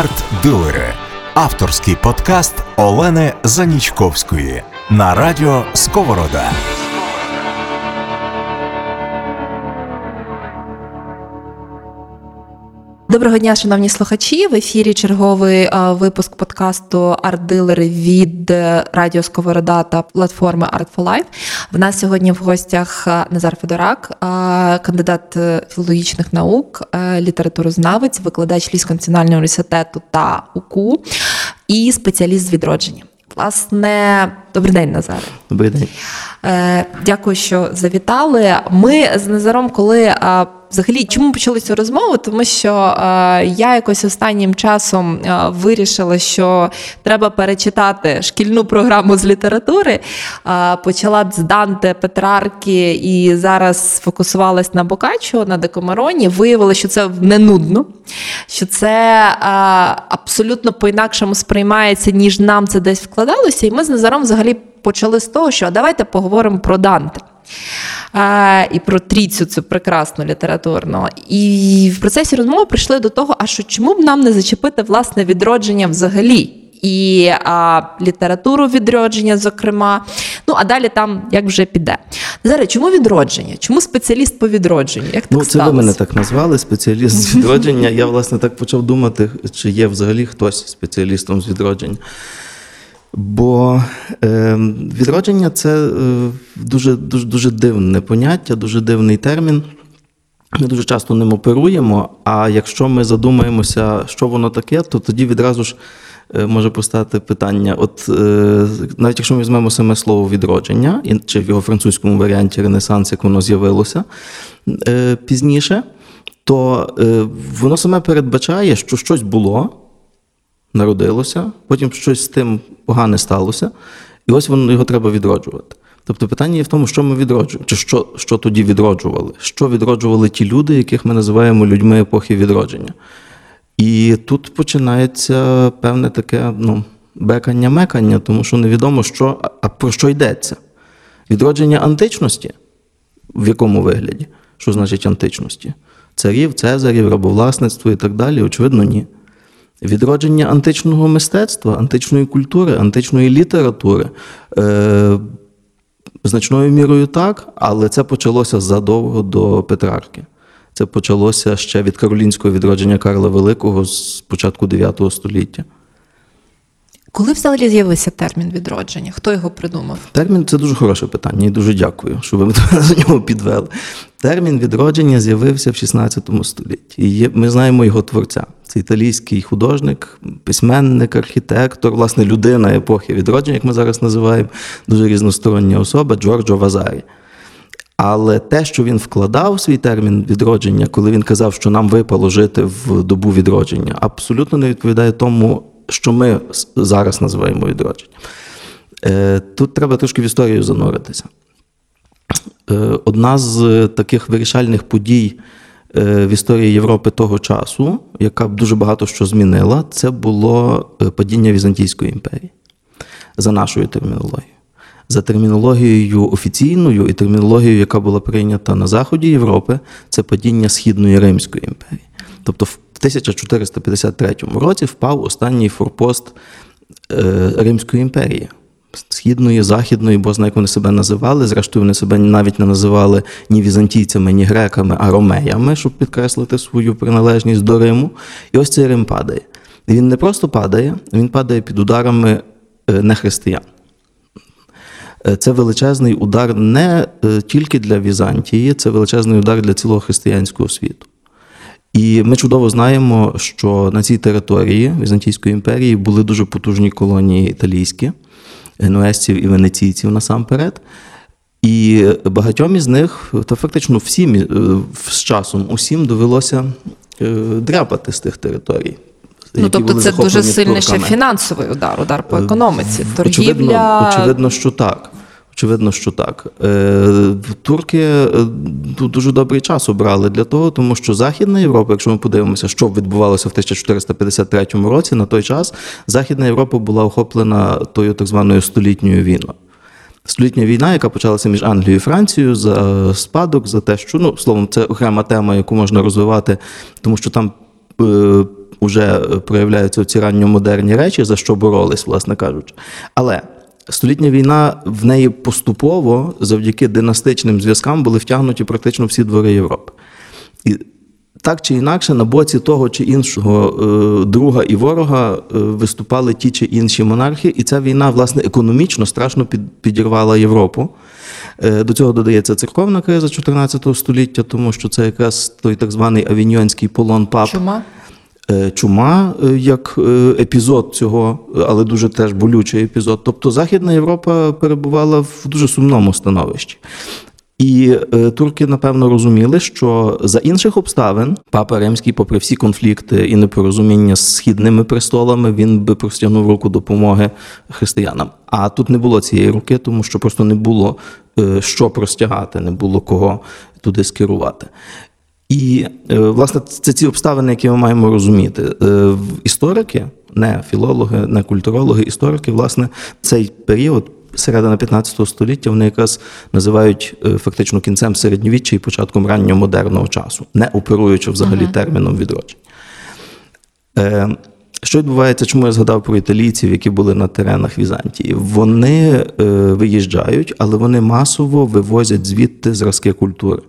Арт-дилери авторський подкаст Олени Занічковської на радіо Сковорода. Доброго дня, шановні слухачі. В ефірі черговий а, випуск подкасту Арт-дилери від Радіо Сковорода та платформи Art for Life. В нас сьогодні в гостях Назар Федорак, а, кандидат е, філологічних наук, е, літературознавець, викладач Львівського національного університету та УКУ і спеціаліст з відродження. Власне, добрий день, Назаре. Добрий день. Е, Дякую, що завітали. Ми з Назаром, коли взагалі чому почали цю розмову? Тому що е, я якось останнім часом е, вирішила, що треба перечитати шкільну програму з літератури. Е, Почала з Данте, Петрарки і зараз сфокусувалась на Бокаччо, на Декомароні. Виявилося, що це не нудно, що це абсолютно по-інакшому сприймається, ніж нам це десь вкладалося. І ми з Назаром взагалі почали з того, що давайте поговоримо про Данте. А, і про трійцю цю прекрасну літературну. І в процесі розмови прийшли до того, а що чому б нам не зачепити власне відродження взагалі? І а, літературу відродження, зокрема. Ну, а далі там як вже піде. Зараз, чому відродження? Чому спеціаліст по відродженню? Як так Ну, це сталося? ви мене так назвали, спеціаліст з відродження. Я, власне, так почав думати, чи є взагалі хтось спеціалістом з відродження. Бо е, відродження це е, дуже, дуже, дуже дивне поняття, дуже дивний термін. Ми дуже часто ним оперуємо, а якщо ми задумаємося, що воно таке, то тоді відразу ж е, може постати питання: от е, навіть якщо ми візьмемо саме слово відродження, і- чи в його французькому варіанті Ренесанс, як воно з'явилося е, пізніше, то е, воно саме передбачає, що щось було, народилося, потім щось з тим погане сталося, і ось воно його треба відроджувати. Тобто питання є в тому, що ми відроджуємо, чи що, що тоді відроджували, що відроджували ті люди, яких ми називаємо людьми епохи відродження. І тут починається певне таке ну, бекання-мекання, тому що невідомо, що, а- про що йдеться. Відродження античності, в якому вигляді? Що значить античності? Царів, цезарів, рабовласництво і так далі? Очевидно, ні. Відродження античного мистецтва, античної культури, античної літератури. Е, значною мірою так, але це почалося задовго до Петрарки. Це почалося ще від каролінського відродження Карла Великого з початку 9 століття. Коли взагалі з'явився термін відродження? Хто його придумав? Термін це дуже хороше питання, і дуже дякую, що ви мене за нього підвели. Термін відродження з'явився в 16 столітті. І ми знаємо його творця. Це італійський художник, письменник, архітектор, власне, людина епохи відродження, як ми зараз називаємо, дуже різностороння особа Джорджо Вазарі. Але те, що він вкладав в свій термін відродження, коли він казав, що нам випало жити в добу відродження, абсолютно не відповідає тому, що ми зараз називаємо відродженням. Е, Тут треба трошки в історію зануритися. Е, Одна з таких вирішальних подій е, в історії Європи того часу, яка б дуже багато що змінила, це було е, падіння Візантійської імперії за нашою термінологією. За термінологією офіційною і термінологією, яка була прийнята на заході Європи, це падіння Східної Римської імперії. Тобто в 1453 році впав останній форпост е, Римської імперії. Східної, західної, бо як вони себе називали. Зрештою, вони себе навіть не називали ні візантійцями, ні греками, а ромеями, щоб підкреслити свою приналежність до Риму. І ось цей Рим падає. І він не просто падає, він падає під ударами е, нехристиян. Е, Це величезний удар не е, тільки для Візантії, це величезний удар для цілого християнського світу. І ми чудово знаємо, що на цій території Візантійської імперії були дуже потужні колонії італійські, генуезців і венеційців насамперед. І багатьом із них, та фактично всім е, з часом усім довелося е, дряпати з тих територій. Ну, які тобто, були це дуже сильний ще фінансовий удар, удар по економіці, Очевидно, очевидно, що так. Очевидно, що так. Е, Турки е, дуже добрий час обрали для того, тому що Західна Європа, якщо ми подивимося, що відбувалося в 1453 році, на той час Західна Європа була охоплена тою так званою столітньою війною. Столітня війна, яка почалася між Англією і Францією за спадок, за те, що ну словом, це окрема тема, яку можна розвивати, тому що там е, проявляються ці ранньомодерні речі, за що боролись, власне кажучи. Але столітня війна в неї поступово, завдяки династичним зв'язкам, були втягнуті практично всі двори Європи. І так чи інакше, на боці того чи іншого е, друга і ворога е, виступали ті чи інші монархи, і ця війна, власне, економічно страшно під, підірвала Європу. Е, До цього додається церковна криза 14 століття, тому що це якраз той так званий авіньйонський полон пап. Чума? Е, Чума е, як е, епізод цього, але дуже теж болючий епізод. Тобто Західна Європа перебувала в дуже сумному становищі. І турки, напевно, розуміли, що за інших обставин папа Римський, попри всі конфлікти і непорозуміння з східними престолами, він би простягнув руку допомоги християнам. А тут не було цієї руки, тому що просто не було що простягати, не було кого туди скерувати. І е, власне це ці обставини, які ми маємо розуміти. Е, Історики, не філологи, не культурологи, історики, власне, цей період. Середина 15 століття вони якраз називають е, фактично кінцем середньовіччя і початком ранньомодерного часу, не оперуючи взагалі терміном відродження. Е, Що відбувається, чому я згадав про італійців, які були на теренах Візантії? Вони е, виїжджають, але вони масово вивозять звідти зразки культури.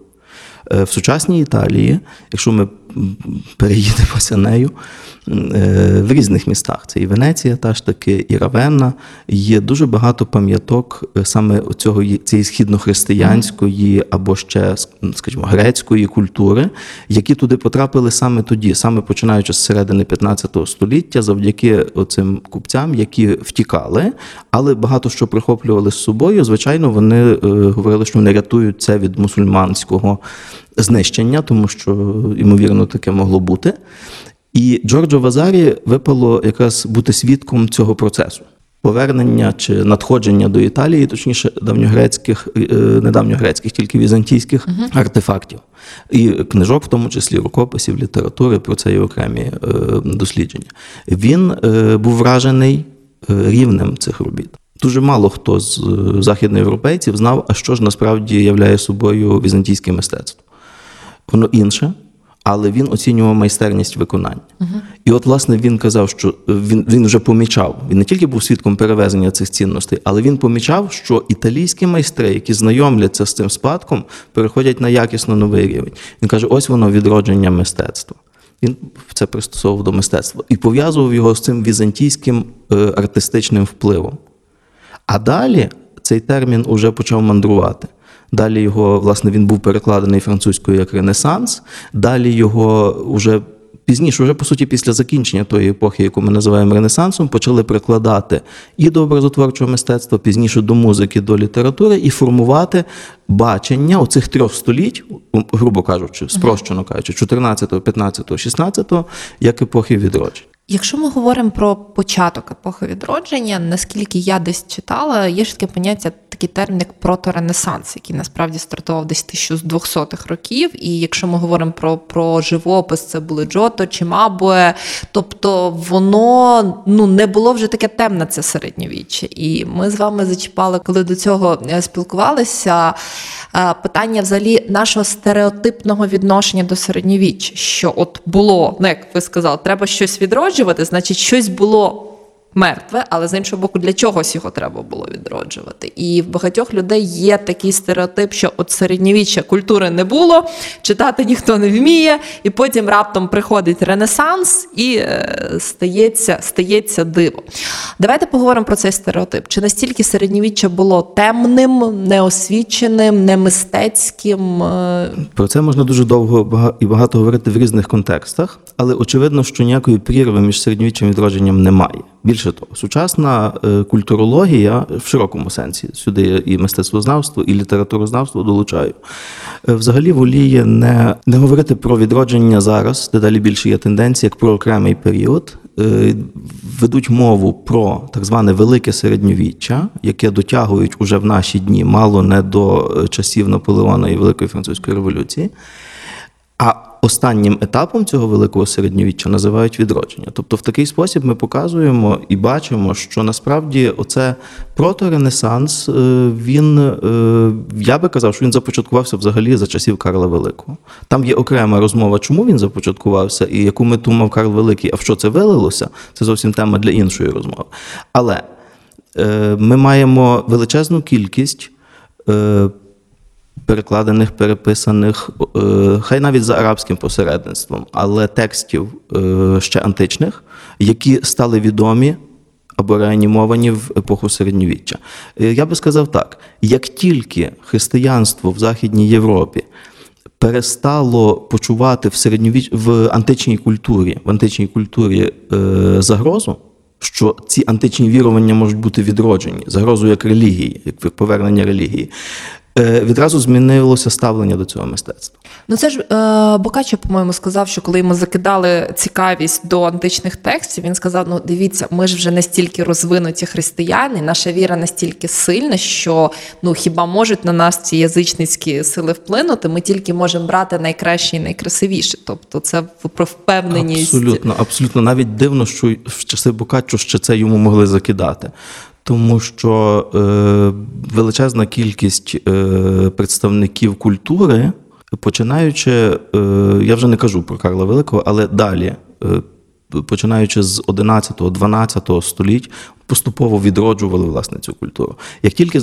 Е, В сучасній Італії, якщо ми переїдемося нею, е, в різних містах, це і Венеція, та ж таки, і Равенна, є дуже багато пам'яток е, саме цього цієї східнохристиянської або ще, скажімо, грецької культури, які туди потрапили саме тоді, саме починаючи з середини 15 століття, завдяки цим купцям, які втікали, але багато що прихоплювали з собою. Звичайно, вони е, говорили, що вони рятують це від мусульманського знищення, тому що, ймовірно, таке могло бути. І Джорджо Вазарі випало якраз бути свідком цього процесу. Повернення чи надходження до Італії, точніше, давньогрецьких, е, не давньогрецьких, тільки візантійських артефактів. І книжок, в тому числі рукописів, літератури, про це є окремі е, дослідження. Він е, був вражений рівнем цих робіт. Дуже мало хто з західноєвропейців знав, а що ж насправді являє собою візантійське мистецтво. Воно інше, але він оцінював майстерність виконання. І от, власне, він казав, що е, він, він вже помічав, він не тільки був свідком перевезення цих цінностей, але він помічав, що італійські майстри, які знайомляться з цим спадком, переходять на якісно новий рівень. Він каже: ось воно відродження мистецтва. Він це пристосовував до мистецтва і пов'язував його з цим візантійським е, артистичним впливом. А далі цей термін уже почав мандрувати. Далі його, власне, він був перекладений французькою як Ренесанс. Далі його вже пізніше, вже по суті, після закінчення тої епохи, яку ми називаємо Ренесансом, почали прикладати і до образотворчого мистецтва, пізніше до музики, до літератури, і формувати бачення оцих трьох століть, грубо кажучи, спрощено кажучи, 14, 15, 16, як епохи відродження. Якщо ми говоримо про початок епохи відродження, наскільки я десь читала, є ж таке поняття, такий термін, як проторенесанс, який насправді стартував десь 1200-х років. І якщо ми говоримо про, про живопис, це були Джото чи Мабуе, тобто воно ну не було вже таке темне це середньовіччя. І ми з вами зачіпали, коли до цього е, спілкувалися. е, Питання взагалі нашого стереотипного відношення до середньовіччя, що от було, ну як ви сказали, треба щось відроджувати, значить, щось було мертве, але з іншого боку, для чогось його треба було відроджувати. І в багатьох людей є такий стереотип, що от середньовіччя культури не було, читати ніхто не вміє, і потім раптом приходить Ренесанс і е, стається, стається диво. Давайте поговоримо про цей стереотип. Чи настільки середньовіччя було темним, неосвіченим, немистецьким? Е, Про це можна дуже довго і багато говорити в різних контекстах, але очевидно, що ніякої прірви між середньовіччям і відродженням немає. Більше того, сучасна е, культурологія в широкому сенсі сюди і мистецтвознавство, і літературознавство долучаю. е, Взагалі воліє не, не говорити про відродження зараз, дедалі більше є тенденція, як про окремий період. Е, Ведуть мову про так зване велике середньовіччя, яке дотягують уже в наші дні, мало не до часів Наполеона і Великої французької революції. А останнім етапом цього великого середньовіччя називають відродження. Тобто, в такий спосіб ми показуємо і бачимо, що насправді оце проторенесанс, е, він е, я би казав, що він започаткувався взагалі за часів Карла Великого. Там є окрема розмова, чому він започаткувався і яку мету мав Карл Великий, а в що це вилилося, це зовсім тема для іншої розмови. Але е, ми маємо величезну кількість. Перекладених, переписаних, е, хай навіть за арабським посередництвом, але текстів е, ще античних, які стали відомі або реанімовані в епоху середньовіччя. Е, Я би сказав так: як тільки християнство в Західній Європі перестало почувати в середньовіч в античній культурі, в античній культурі загрозу. Що ці античні вірування можуть бути відроджені, загрозу як релігії, як повернення релігії, відразу змінилося ставлення до цього мистецтва. Ну це ж е, Бокаччо, по-моєму, сказав, що коли йому закидали цікавість до античних текстів, він сказав: ну дивіться, ми ж вже настільки розвинуті християни, наша віра настільки сильна, що ну хіба можуть на нас ці язичницькі сили вплинути? Ми тільки можемо брати найкраще і найкрасивіше. Тобто, це про впевненість. Абсолютно, абсолютно. Навіть дивно, що в часи Бокаччо ще це йому могли закидати. Тому що е, величезна кількість е, представників культури, починаючи, е, я вже не кажу про Карла Великого, але далі, е, починаючи з 11-12 століть, поступово відроджували власне цю культуру. Як тільки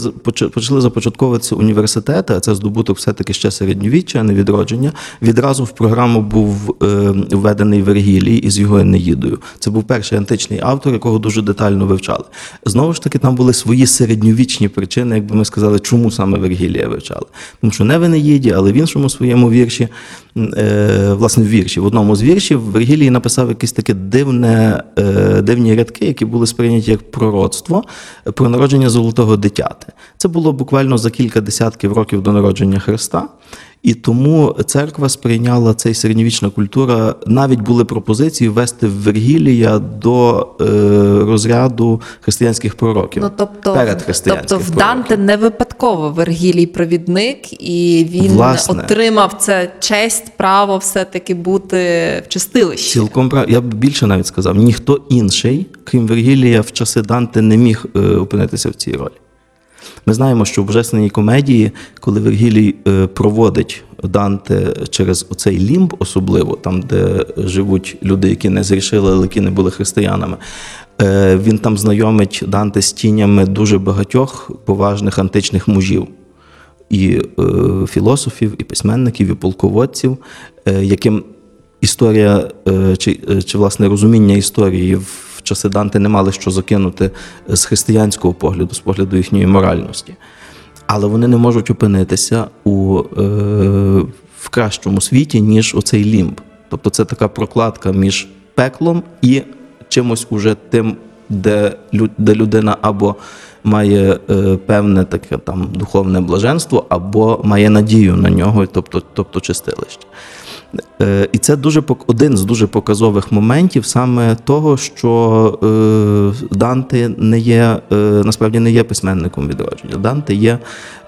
почали започатковуватися університети, а це здобуток все-таки ще середньовіччя, а не відродження, відразу в програму був е, введений Вергілій із його Енеїдою. Це був перший античний автор, якого дуже детально вивчали. Знову ж таки, там були свої середньовічні причини, якби ми сказали, чому саме Вергілія вивчали. Тому що не в Енеїді, але в іншому своєму вірші, е, власне, в вірші, в одному з віршів Вергілій написав якесь таке дивне, е, дивні рядки, які були сприйняті як пророцтво про народження золотого дитяти. Це було буквально за кілька десятків років до народження Христа. І тому церква сприйняла цей середньовічна культура. Навіть були пропозиції ввести Вергілія до е, розряду християнських пророків. Ну, тобто, перед християнських тобто в. Данте не випадково Вергілій провідник, і він Власне. отримав це честь, право все-таки бути в чистилищі. Цілком прав. Я б більше навіть сказав, ніхто інший, крім Вергілія, в часи Данте не міг е, опинитися в цій ролі. Ми знаємо, що в божественній комедії, коли Вергілій е, проводить Данте через оцей лімб, особливо там, де живуть люди, які не зрішили, але які не були християнами, е, він там знайомить Данте з тінями дуже багатьох поважних античних мужів. І е, філософів, і письменників, і полководців, е, яким історія е, чи, е, чи власне розуміння історії в часи Данте не мали що закинути з християнського погляду, з погляду їхньої моральності. Але вони не можуть опинитися у, е, в кращому світі, ніж оцей лімб. Тобто це така прокладка між пеклом і чимось уже тим, де, де людина або має е, певне таке там духовне блаженство, або має надію на нього, тобто, тобто чистилище. Е, І це дуже один з дуже показових моментів саме того, що е, Данте не є е, насправді не є письменником відродження. Данте є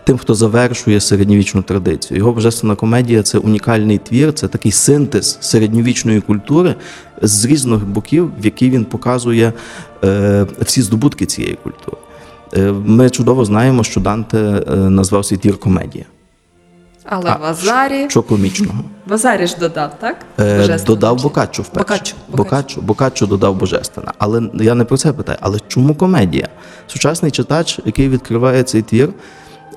тим, хто завершує середньовічну традицію. Його божественна комедія це унікальний твір, це такий синтез середньовічної культури з різних боків, в який він показує всі здобутки цієї культури. Ми чудово знаємо, що Данте назвав свій твір комедія. Але А, в Азарі Що комічного? в Азарі ж додав, так? Е, Додав. Бокаччо вперше. Бокаччо, Бокаччо, Бокаччо додав Божественне. Але я не про це питаю. Але чому комедія? Сучасний читач, який відкриває цей твір,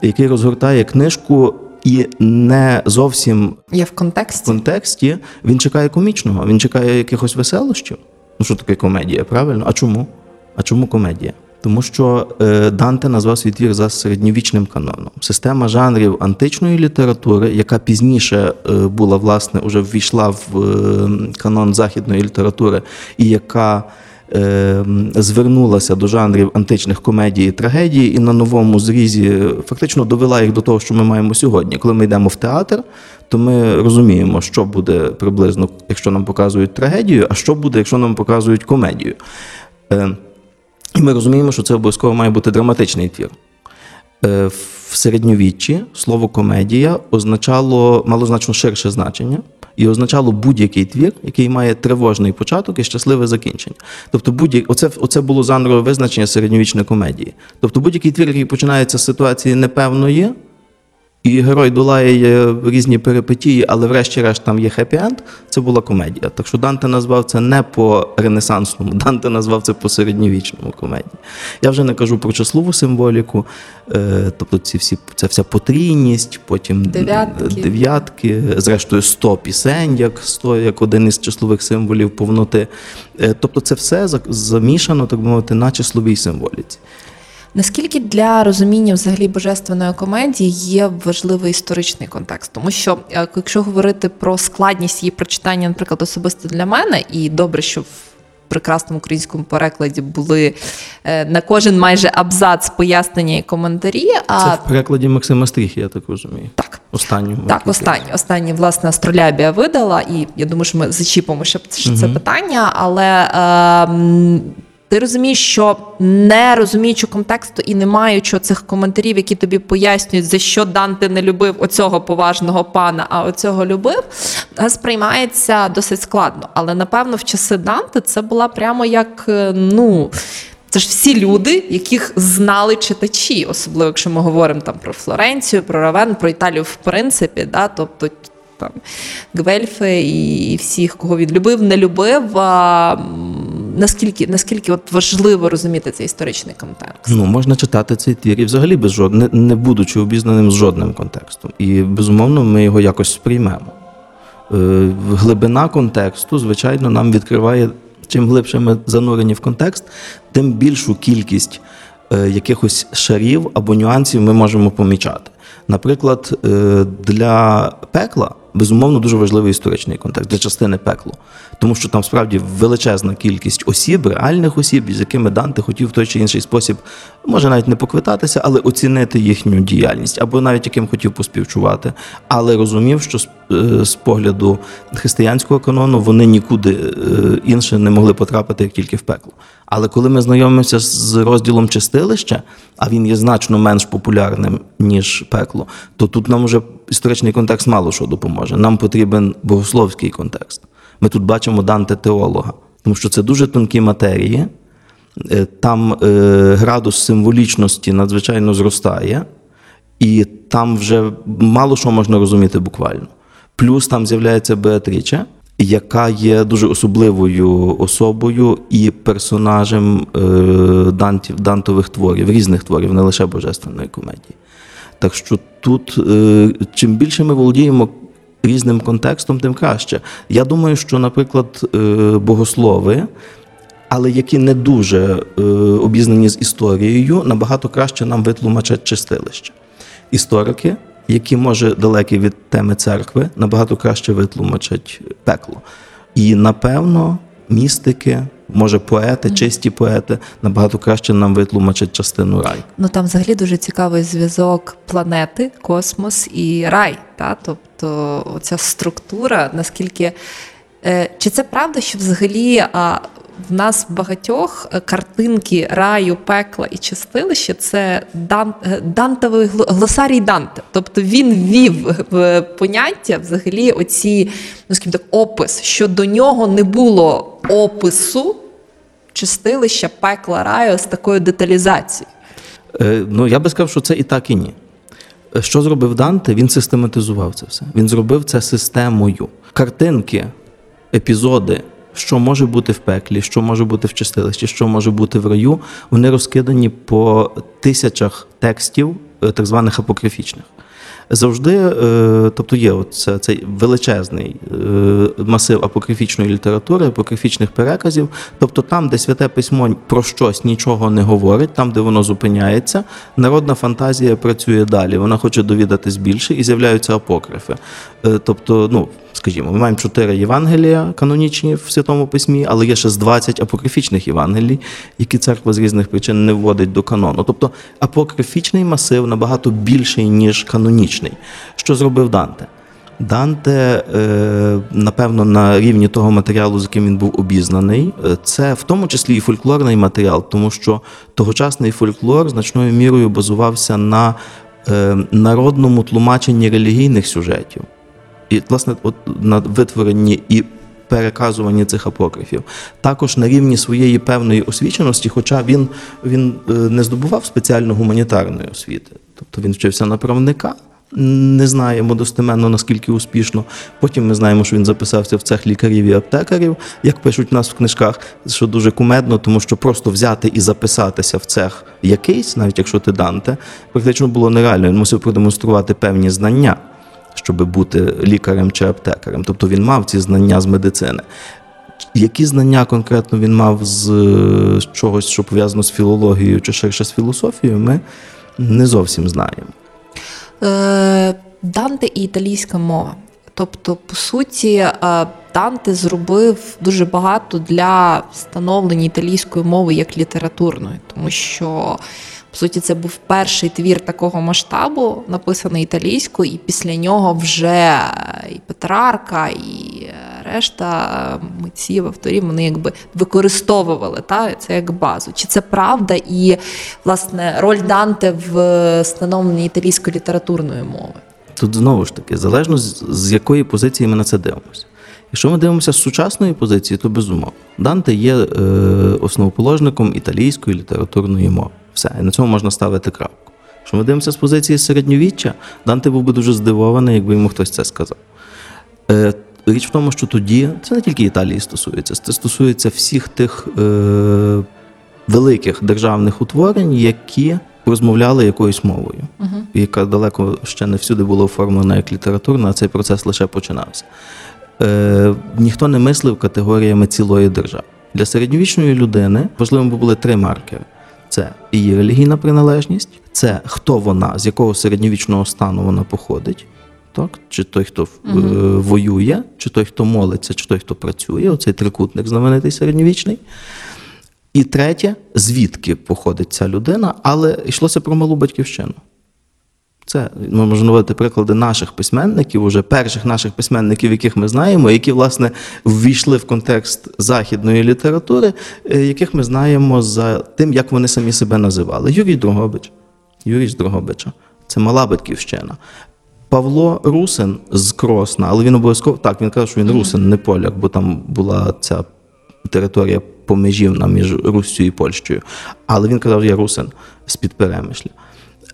який розгортає книжку і не зовсім Є в контексті. в контексті, він чекає комічного, він чекає якихось веселощів. Ну що таке комедія, правильно? А чому? А чому комедія? Тому що е, Данте назвав свій твір за середньовічним каноном. Система жанрів античної літератури, яка пізніше е, була, власне, уже ввійшла в е, канон західної літератури, і яка звернулася до жанрів античних комедій і трагедії, і на новому зрізі фактично довела їх до того, що ми маємо сьогодні. Коли ми йдемо в театр, то ми розуміємо, що буде приблизно, якщо нам показують трагедію, а що буде, якщо нам показують комедію. І ми розуміємо, що це обов'язково має бути драматичний твір. Е, В середньовіччі слово комедія означало, мало значно ширше значення. І означало будь-який твір, який має тривожний початок і щасливе закінчення. Тобто, будь оце, оце було жанрове визначення середньовічної комедії. Тобто, будь-який твір, який починається з ситуації непевної, і герой долає різні перипетії, але врешті-решт там є хеппі-енд, це була комедія. Так що Данте назвав це не по ренесансному, Данте назвав це по середньовічному комедії. Я вже не кажу про числову символіку, е, тобто ці всі, ця вся потрійність, потім Дев'ятки. дев'ятки, зрештою 100 пісень, як 100, як один із числових символів повноти. Е, Тобто це все за- замішано, так би мовити, на числовій символіці. Наскільки для розуміння взагалі божественної комедії є важливий історичний контекст? Тому що е, якщо говорити про складність її прочитання, наприклад, особисто для мене, і добре, що в прекрасному українському перекладі були е, на кожен майже абзац пояснення і коментарі. А Це в перекладі Максима Стріхи, я так розумію. так. Останньому. Так, який останнє, останнє, власне, астролябія видала, і я думаю, що ми зачіпимо ще це питання, але е, ти розумієш, що не розуміючи контексту і не маючи цих коментарів, які тобі пояснюють, за що Данте не любив оцього поважного пана, а оцього любив, е, сприймається досить складно. Але напевно в часи Данте це була прямо як е, ну. Це ж всі люди, яких знали читачі, особливо якщо ми говоримо там про Флоренцію, про Равен, про Італію, в принципі, да, тобто там Гвельфи і всіх, кого він любив, не любив. А, наскільки, наскільки от важливо розуміти цей історичний контекст? Ну, можна читати цей твір і взагалі без жодне, не будучи обізнаним з жодним контекстом. І безумовно ми його якось сприймемо. Е, Глибина контексту, звичайно, нам відкриває, чим глибше ми занурені в контекст, тим більшу кількість е, якихось шарів або нюансів ми можемо помічати. Наприклад, е, для пекла безумовно дуже важливий історичний контекст для частини пекло, тому що там справді величезна кількість осіб, реальних осіб, з якими Данте хотів в той чи інший спосіб, може навіть не поквитатися, але оцінити їхню діяльність, або навіть яким хотів поспівчувати, але розумів, що з, е, погляду християнського канону вони нікуди е, інше не могли потрапити, як тільки в пекло. Але коли ми знайомимося з розділом чистилища, а він є значно менш популярним, ніж пекло, то тут нам вже історичний контекст мало що допоможе. Нам потрібен богословський контекст. Ми тут бачимо Данте теолога, тому що це дуже тонкі матерії. Е, Там е, градус символічності надзвичайно зростає, і там вже мало що можна розуміти буквально. Плюс там з'являється Беатріча, яка є дуже особливою особою і персонажем е, Дантів, Дантових творів, різних творів, не лише божественної комедії. Так що тут, е, чим більше ми володіємо різним контекстом, тим краще. Я думаю, що, наприклад, е, богослови, але які не дуже е, обізнані з історією, набагато краще нам витлумачать чистилище. Історики, які, може, далекі від теми церкви, набагато краще витлумачать пекло. І, напевно, містики, може, поети, чисті поети, набагато краще нам витлумачать частину рай. Ну там взагалі дуже цікавий зв'язок планети, космос і рай. Та? Тобто оця структура, наскільки. Е, Чи це правда, що взагалі в нас в багатьох е, картинки раю, пекла і чистилища це дан, е, дантовий глосарій Данте. Тобто він ввів в поняття взагалі оці, ну скажімо так, опис, що до нього не було опису чистилища, пекла, раю з такою деталізацією. Е, Ну, я би сказав, що це і так, і ні. Е, Що зробив Данте? Він систематизував це все. Він зробив це системою. Картинки, епізоди, що може бути в пеклі, що може бути в чистилищі, що може бути в раю, вони розкидані по тисячах текстів, е, так званих апокрифічних. Завжди, е, тобто є оце, цей величезний е, масив апокрифічної літератури, апокрифічних переказів. Тобто там, де святе письмо про щось нічого не говорить, там, де воно зупиняється, народна фантазія працює далі. Вона хоче довідатись більше і з'являються апокрифи. Тобто, ну, скажімо, ми маємо чотири Євангелія канонічні в Святому Письмі, але є ще з 20 апокрифічних Євангелій, які церква з різних причин не вводить до канону. Тобто апокрифічний масив набагато більший, ніж канонічний. Що зробив Данте? Данте, е, напевно, на рівні того матеріалу, з яким він був обізнаний, е, це в тому числі і фольклорний матеріал, тому що тогочасний фольклор значною мірою базувався на е, народному тлумаченні релігійних сюжетів. І, власне, от на витворенні і переказуванні цих апокрифів. Також на рівні своєї певної освіченості, хоча він, він е, не здобував спеціально гуманітарної освіти. Тобто він вчився на правника, не знаємо достеменно наскільки успішно. Потім ми знаємо, що він записався в цех лікарів і аптекарів, як пишуть в нас в книжках, що дуже кумедно, тому що просто взяти і записатися в цех якийсь, навіть якщо ти Данте, практично було нереально. Він мусив продемонструвати певні знання, щоб бути лікарем чи аптекарем. Тобто він мав ці знання з медицини. Які знання конкретно він мав з е, чогось, що пов'язано з філологією чи ширше з філософією, ми не зовсім знаємо. Е, Данте і італійська мова. Тобто, по суті, е, Данте зробив дуже багато для встановлення італійської мови як літературної, тому що, по суті, це був перший твір такого масштабу, написаний італійською, і після нього вже і Петрарка, і решта митців, авторів, вони якби використовували та, це як базу. Чи це правда? І, власне, роль Данте в становленні італійської літературної мови. Тут знову ж таки, залежно з якої позиції ми на це дивимося. Якщо ми дивимося з сучасної позиції, то безумовно. Данте є е, основоположником італійської літературної мови. Все, і на цьому можна ставити крапку. Якщо ми дивимося з позиції середньовіччя, Данте був би дуже здивований, якби йому хтось це сказав. Е, річ в тому, що тоді це не тільки Італії стосується, це стосується всіх тих е, великих державних утворень, які розмовляли якоюсь мовою, яка далеко ще не всюди була оформлена як літературна, а цей процес лише починався. Е, ніхто не мислив категоріями цілої держави. Для середньовічної людини важливими були три маркери: це її релігійна приналежність, це хто вона, з якого середньовічного стану вона походить. Так? Чи той, хто е, воює, чи той, хто молиться, чи той, хто працює, оцей трикутник знаменитий середньовічний. І третє, звідки походить ця людина, але йшлося про малу батьківщину. Це ми можемо наводити приклади наших письменників, уже перших наших письменників, яких ми знаємо, які, власне, ввійшли в контекст західної літератури, е, яких ми знаємо за тим, як вони самі себе називали. Юрій Дрогобич. Юрій з Дрогобича. Це мала батьківщина. Павло Русин з Кросна, але він обов'язково так, він каже, що він русин, не поляк, бо там була ця територія помежівна між Руссю і Польщею. Але він казав, я русин з-під перемишля.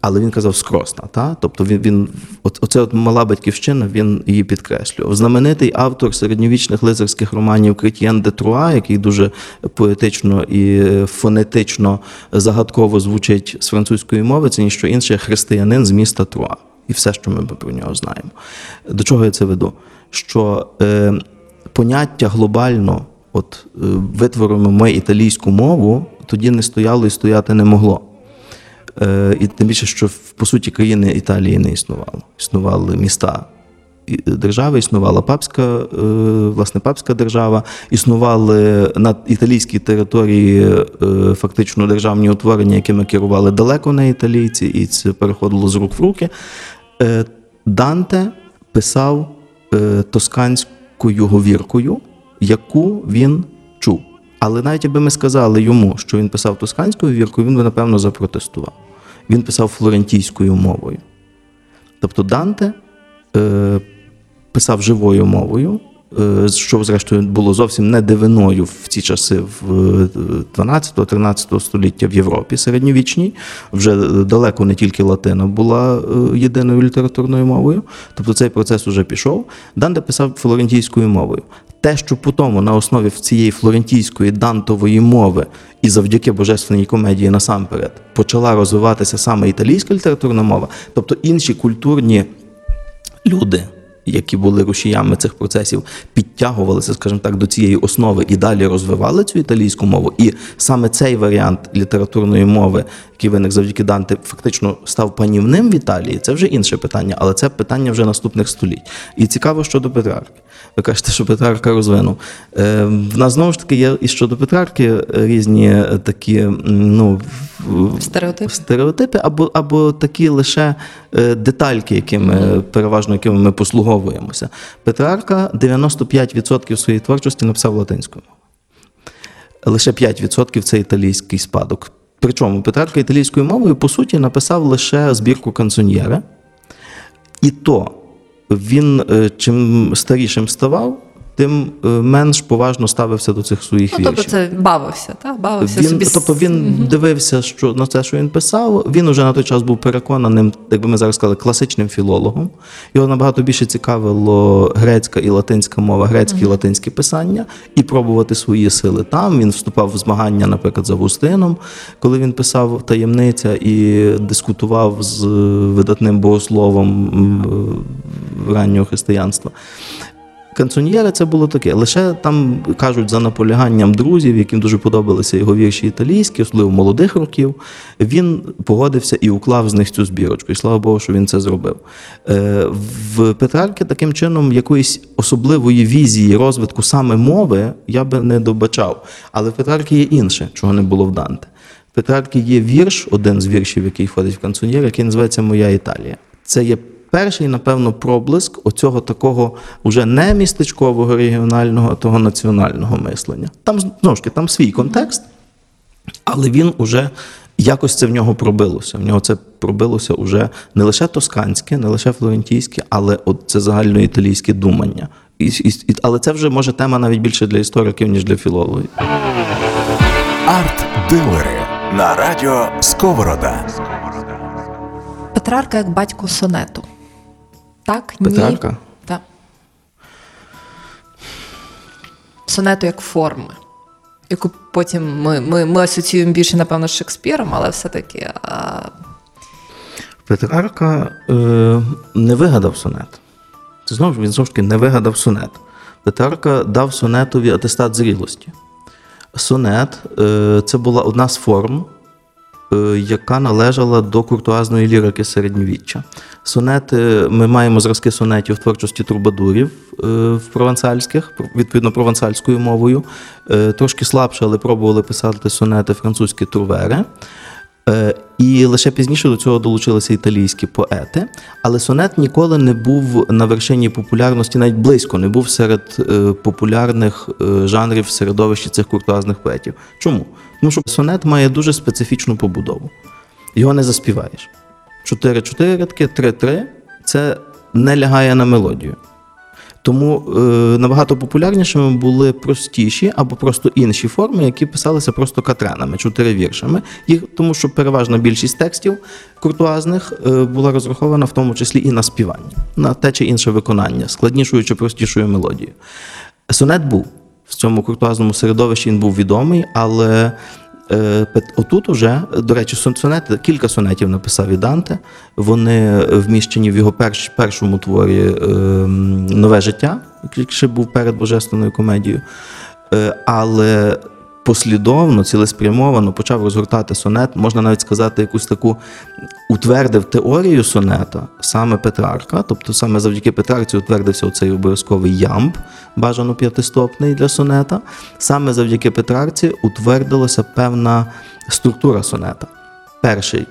Але він казав з Кросна, та? тобто він, він оце от мала батьківщина, він її підкреслював. Знаменитий автор середньовічних лицарських романів Кретьєн де Труа, який дуже поетично і фонетично загадково звучить з французької мови, це ніщо інше, християнин з міста Труа. І все, що ми про нього знаємо. До чого я це веду? Що е, поняття глобально, от е, витворимо ми італійську мову, тоді не стояло і стояти не могло. Е, і тим більше, що по суті країни Італії не існувало. Існували міста держави, існувала папська, е, власне, папська держава, існували на італійській території е, фактично державні утворення, якими керували далеко не італійці, і це переходило з рук в руки. Е, Данте писав е, тосканською говіркою, яку він чув. Але навіть якби ми сказали йому, що він писав тосканською віркою, він би, напевно, запротестував. Він писав флорентійською мовою.12 Данте е, писав живою мовою, е, що, зрештою, було зовсім не дивиною в ці часи в 12-13 століття в Європі середньовічній. Вже далеко не тільки латина була е, єдиною літературною мовою. Тобто цей процес уже пішов. Данте писав флорентійською мовою. Те, що по тому на основі цієї флорентійської дантової мови і завдяки божественній комедії насамперед почала розвиватися саме італійська літературна мова, тобто інші культурні люди, які були рушіями цих процесів, підтягувалися, скажімо так, до цієї основи і далі розвивали цю італійську мову. І саме цей варіант літературної мови, який виник завдяки Данте, фактично став панівним в Італії. Це вже інше питання, але це питання вже наступних століть. І цікаво щодо Петрарки. Ви кажете, що Петрарка розвинув. Е, в нас знову ж таки є і щодо Петрарки різні е, такі, ну, Стереотипи. стереотипи або, або такі лише е, детальки, якими переважно якими ми послуговуємося. Петрарка 95% своєї творчості написав латинською. Лише 5% це італійський спадок. Причому Петрарка італійською мовою, по суті, написав лише збірку канцоньєре. І то він е, чим старішим ставав, тим е, менш поважно ставився до цих своїх Ну, тобто це бавився, так? Бавився Він, собі. тобто він дивився що, на те, що він писав. Він уже на той час був переконаним, якби ми зараз сказали, класичним філологом. Його набагато більше цікавило грецька і латинська мова, грецькі і латинські писання, і пробувати свої сили там. Він вступав в змагання, наприклад, з Августином, коли він писав таємниця і дискутував з видатним богословом раннього християнства. Канцоньєре це було таке. Лише там кажуть за наполяганням друзів, яким дуже подобалися його вірші італійські, особливо молодих років. Він погодився і уклав з них цю збірочку. І слава Богу, що він це зробив. Е, В Петрарки таким чином якоїсь особливої візії розвитку саме мови я би не добачав. Але в Петрарки є інше, чого не було в Данте. В Петрарки є вірш, один з віршів, який входить в канцоньєр, який називається Моя Італія. Це є перший, напевно, проблиск оцього такого уже не містечкового регіонального, а того національного мислення. Там знову ж таки, там свій контекст, але він уже якось це в нього пробилося. В нього це пробилося уже не лише тосканське, не лише флорентійське, але от це загальноіталійське думання. І, і, і, але це вже може тема навіть більше для істориків, ніж для філологів. Арт-дилери на радіо Сковорода. Петрарка як батько сонету. Так? Петрарка? Ні. Так. Сонету як форми, яку потім ми, ми, ми асоціюємо більше, напевно, з Шекспіром, але все-таки. А... Петрарка е, не вигадав сонет. Це знову ж він знову ж таки не вигадав сонет. Петрарка дав сонетові атестат зрілості. Сонет е, це була одна з форм, яка належала до куртуазної лірики середньовіччя. Сонети, ми маємо зразки сонетів творчості трубадурів е, в провансальських, відповідно провансальською мовою. Е, Трошки слабше, але пробували писати сонети французькі трувери. Е, І лише пізніше до цього долучилися італійські поети. Але сонет ніколи не був на вершині популярності, навіть близько не був серед е, популярних е, жанрів в середовищі цих куртуазних поетів. Чому? Тому що сонет має дуже специфічну побудову. Його не заспіваєш. 4-4 рядки, 3-3 це не лягає на мелодію. Тому е, набагато популярнішими були простіші або просто інші форми, які писалися просто катренами, чотири віршами. Їх, тому що переважна більшість текстів куртуазних е, була розрахована в тому числі і на співання, на те чи інше виконання, складнішою чи простішою мелодією. Сонет був в цьому куртуазному середовищі, він був відомий, але Е, Отут уже, до речі, сонети, кілька сонетів написав і Данте. Вони вміщені в його перш, першому творі е, Нове життя, який ще був перед божественною комедією. Е, Але послідовно, цілеспрямовано почав розгортати сонет, можна навіть сказати, якусь таку утвердив теорію сонета саме Петрарка, тобто саме завдяки Петрарці утвердився оцей обов'язковий ямб, бажано п'ятистопний для сонета. Саме завдяки Петрарці утвердилася певна структура сонета. Перший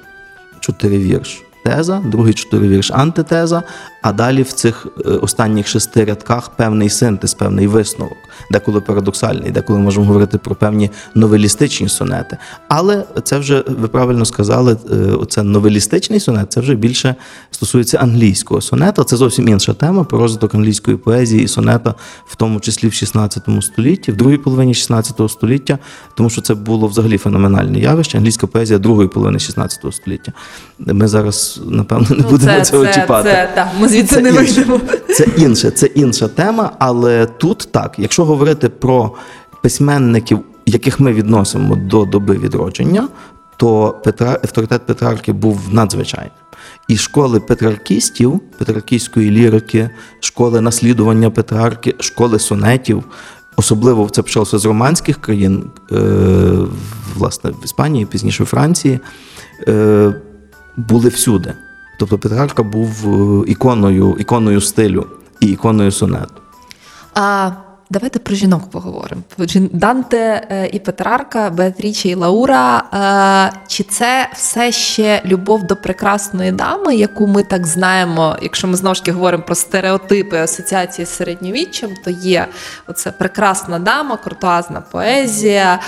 чотиривірш теза, другий чотиривірш антитеза, а далі в цих е, останніх шести рядках певний синтез, певний висновок, деколи парадоксальний, деколи можемо говорити про певні новелістичні сонети. Але це вже ви правильно сказали, е, оце новелістичний сонет, це вже більше стосується англійського сонета. Це зовсім інша тема про розвиток англійської поезії і сонета, в тому числі в 16 столітті, в другій половині 16 століття, тому що це було взагалі феноменальне явище. Англійська поезія другої половини 16 століття. Ми зараз, напевно, не будемо Ну, це, цього це, чіпати. Це, так, ми звідси Це не інше. вийдемо. Це інше, це інша тема, але тут так, якщо говорити про письменників, яких ми відносимо до доби відродження, то Петра, авторитет Петрарки був надзвичайним. І школи петраркістів, петраркійської лірики, школи наслідування Петрарки, школи сонетів, особливо це почалося з романських країн, е, власне, в Іспанії, пізніше в Франції, е, були всюди. Тобто Петрарка був е, іконою, іконою стилю і іконою сонету. А, давайте про жінок поговоримо. Данте е, і Петрарка, Беатріче і Лаура. Е, Чи це все ще любов до прекрасної дами, яку ми так знаємо, якщо ми знову ж таки говоримо про стереотипи асоціації з середньовіччям, то є оце прекрасна дама, куртуазна поезія.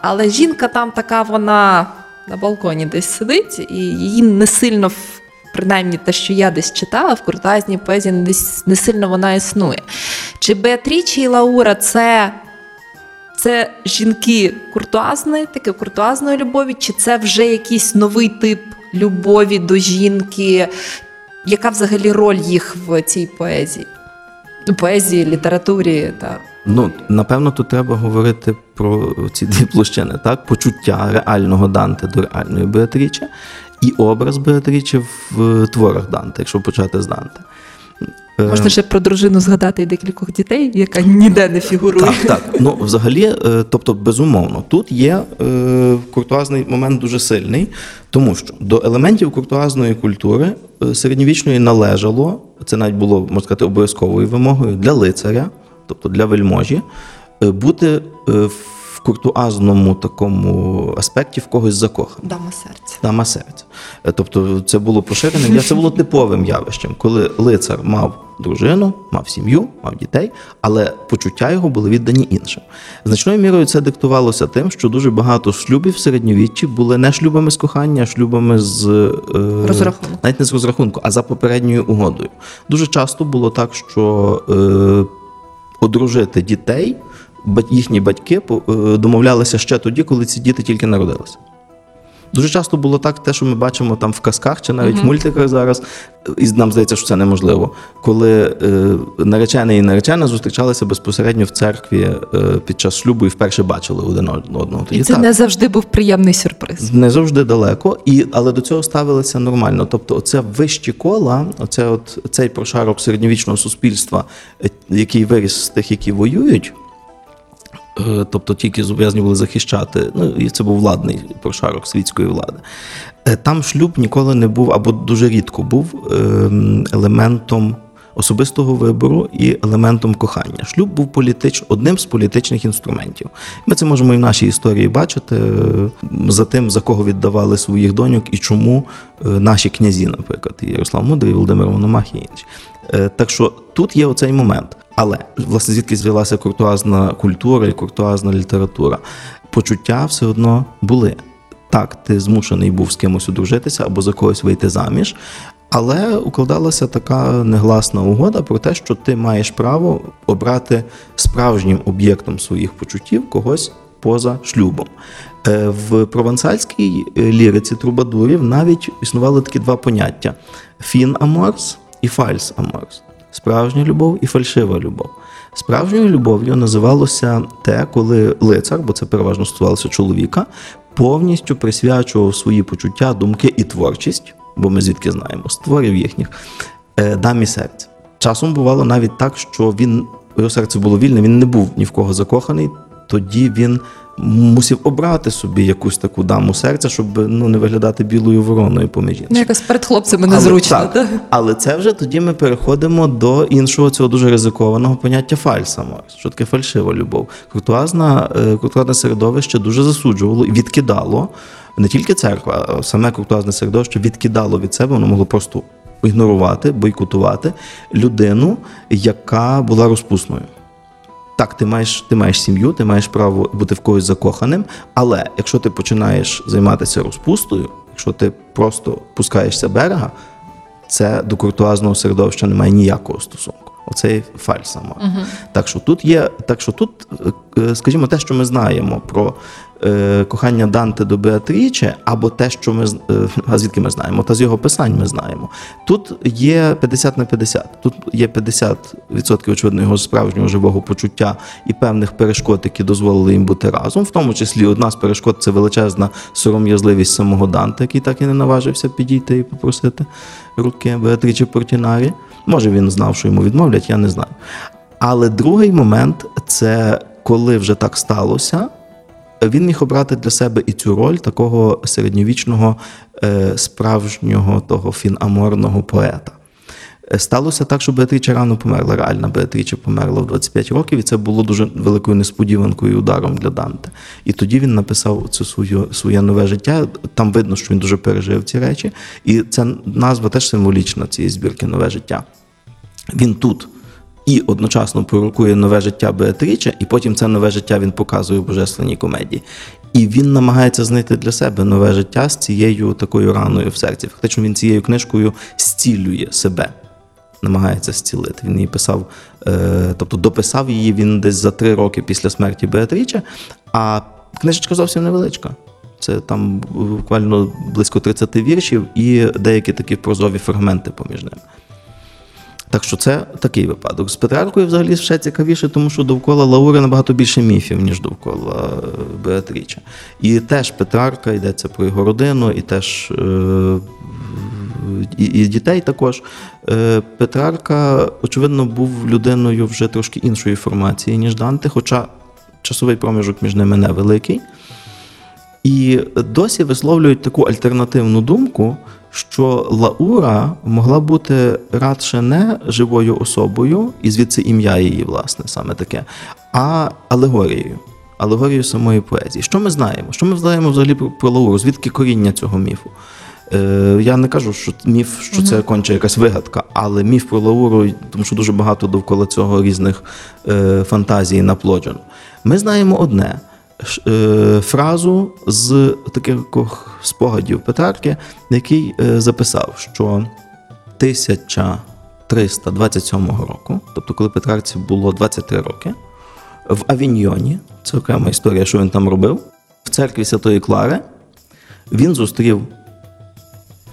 Але жінка там така, вона на балконі десь сидить, і її не сильно принаймні те, що я десь читала, в куртуазній поезії десь не сильно вона існує. Чи Беатрічі і Лаура це, це жінки куртуазної, таке куртуазної любові, чи це вже якийсь новий тип любові до жінки? Яка взагалі роль їх в цій поезії? Ну, Поезії, літературі та Ну, напевно, тут треба говорити про ці дві площини, так? Почуття реального Данте до реальної Беатріче і образ Беатріче в творах Данте, якщо почати з Данте. Е, можна ще про дружину згадати і декількох дітей, яка ніде не фігурує. Так, так. Ну, взагалі, е, тобто, безумовно, тут є е, куртуазний момент дуже сильний, тому що до елементів куртуазної культури середньовічної належало, це навіть було, можна сказати, обов'язковою вимогою для лицаря, тобто для вельможі, е, бути е, в куртуазному такому аспекті в когось закоханим. Дама серця. Дама серця. Е, Тобто це було поширеним, це було типовим явищем, коли лицар мав дружину, мав сім'ю, мав дітей, але почуття його були віддані іншим. Значною мірою це диктувалося тим, що дуже багато шлюбів в середньовіччі були не шлюбами з кохання, а шлюбами з Розрахунку. навіть не з розрахунку, а за попередньою угодою. Дуже часто було так, що одружити дітей, їхні батьки е, домовлялися ще тоді, коли ці діти тільки народилися. Дуже часто було так, те, що ми бачимо там в казках чи навіть в мультиках зараз, і нам здається, що це неможливо. Коли е, наречений і наречена зустрічалися безпосередньо в церкві е, під час шлюбу і вперше бачили один одного. І Тоді це так. не завжди був приємний сюрприз. Не завжди далеко, і, але до цього ставилися нормально. Тобто, оце вищі кола, оце от, цей прошарок середньовічного суспільства, е, який виріс з тих, які воюють, е, тобто тільки зобов'язані були захищати, ну і це був владний прошарок світської влади. Е, Там шлюб ніколи не був, або дуже рідко був ем, елементом особистого вибору і елементом кохання. Шлюб був політич, одним з політичних інструментів. Ми це можемо і в нашій історії бачити е, за тим, за кого віддавали своїх доньок і чому е, наші князі, наприклад, Ярослав Мудрий, Володимир Мономах і інші. Е, Так що тут є оцей момент. Але власне звідки з'явилася куртуазна культура і куртуазна література? Почуття все одно були. Так, ти змушений був з кимось одружитися або за когось вийти заміж, але укладалася така негласна угода про те, що ти маєш право обрати справжнім об'єктом своїх почуттів когось поза шлюбом. Е, В провансальській е, ліриці трубадурів навіть існували такі два поняття: fin amors і fals amors. Справжня любов і фальшива любов. Справжньою любов'ю називалося те, коли лицар, бо це переважно стосувалося чоловіка, повністю присвячував свої почуття, думки і творчість, бо ми звідки знаємо, з творів їхніх, е, дамі серця. Часом бувало навіть так, що він його серце було вільне, він не був ні в кого закоханий. Тоді він мусив обрати собі якусь таку даму серця, щоб ну, не виглядати білою вороною поміж. Ну, якось перед хлопцями Але- незручно. так. та? Але це вже тоді ми переходимо до іншого цього дуже ризикованого поняття фальса. Морс. Що таке фальшива любов? Куртуазна, е, куртуазне середовище дуже засуджувало і відкидало не тільки церква, а саме куртуазне середовище відкидало від себе, воно могло просто ігнорувати, бойкотувати людину, яка була розпусною. Так, ти маєш, ти маєш сім'ю, ти маєш право бути в когось закоханим, але якщо ти починаєш займатися розпустою, якщо ти просто пускаєшся берега, це до куртуазного середовища не має ніякого стосунку. Оцей фальс сама. Так що тут є, так що тут, е, скажімо, те, що ми знаємо про е, кохання Данте до Беатріче, або те, що ми е, а звідки ми знаємо, та з його писань ми знаємо. Тут є 50 на 50. Тут є 50% очевидно його справжнього живого почуття і певних перешкод, які дозволили їм бути разом. В тому числі одна з перешкод це величезна сором'язливість самого Данте, який так і не наважився підійти і попросити руки Беатрічі Портінарі. Може, він знав, що йому відмовлять, я не знаю. Але другий момент це коли вже так сталося, він міг обрати для себе і цю роль такого середньовічного е, справжнього того фінаморного поета. Е, Сталося так, що Беатріча рано померла. Реальна Беатріча померла в 25 років, і це було дуже великою несподіванкою і ударом для Данте. І тоді він написав це своє, своє нове життя. Там видно, що він дуже пережив ці речі. І ця назва теж символічна цієї збірки Нове життя. Він тут і одночасно пророкує нове життя Беатріче, і потім це нове життя він показує в божественній комедії. І він намагається знайти для себе нове життя з цією такою раною в серці. Фактично, він цією книжкою зцілює себе, намагається зцілити. Він її писав, е, тобто дописав її він десь за три роки після смерті Беатріче, а книжечка зовсім невеличка. Це там буквально близько 30 віршів і деякі такі прозові фрагменти поміж ними. Так що це такий випадок. З Петраркою взагалі ще цікавіше, тому що довкола Лаури набагато більше міфів, ніж довкола е, Беатріча. І теж Петрарка йдеться про його родину, і теж е, і, і дітей також. Е, Петрарка, очевидно, був людиною вже трошки іншої формації, ніж Данте, хоча часовий проміжок між ними невеликий. І досі висловлюють таку альтернативну думку, що Лаура могла бути радше не живою особою, і звідси ім'я її, власне, саме таке, а алегорією, алегорією самої поезії. Що ми знаємо? Що ми знаємо взагалі про, про Лауру? Звідки коріння цього міфу? Е, я не кажу, що міф, що це конче якась вигадка, але міф про Лауру, тому що дуже багато довкола цього різних е, фантазій наплоджено. Ми знаємо одне. Е, фразу з таких спогадів Петрарки, який е, записав, що 1327 року, тобто коли Петрарці було 23 роки, в Авіньйоні, це окрема історія, що він там робив, в церкві Святої Клари він зустрів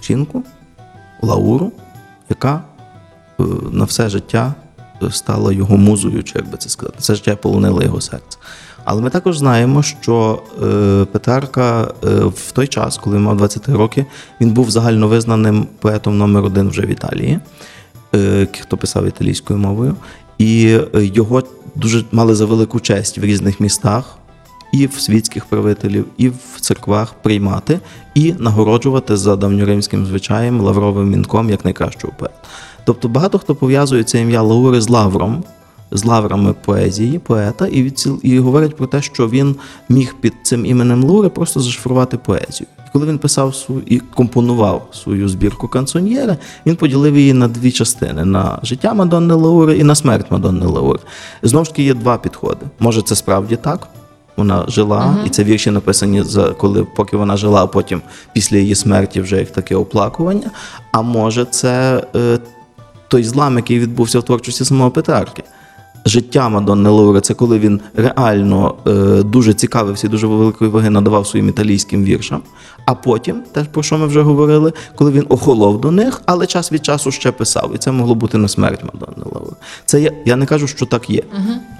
жінку, Лауру, яка е, на все життя стала його музою, чи як би це сказати, все життя полонила його серце. Але ми також знаємо, що е, Петрарка е, в той час, коли він мав 23 роки, він був загальновизнаним поетом номер один вже в Італії, е, хто писав італійською мовою, і його дуже мали за велику честь в різних містах. І в світських правителів, і в церквах приймати і нагороджувати за давньоримським звичаєм лавровим вінком як найкращого поета. Тобто багато хто пов'язує це ім'я Лаури з лавром, з лаврами поезії, поета, і, відціл, і говорять про те, що він міг під цим іменем Лаури просто зашифрувати поезію. І коли він писав свою і компонував свою збірку канцоньєри, він поділив її на дві частини: на життя Мадонни Лаури і на смерть Мадонни Лаури. Знову ж таки, є два підходи. Може, це справді так. Вона жила, і це вірші написані за коли, поки вона жила, а потім після її смерті вже як таке оплакування. А може, це е, той злам, який відбувся в творчості самого Петрарки. Життя Мадонни Лаури це коли він реально е, дуже цікавився і дуже великої ваги надавав своїм італійським віршам. А потім, теж про що ми вже говорили, коли він охолов до них, але час від часу ще писав. І це могло бути на смерть Мадонни Лаури. Це я, я не кажу, що так є,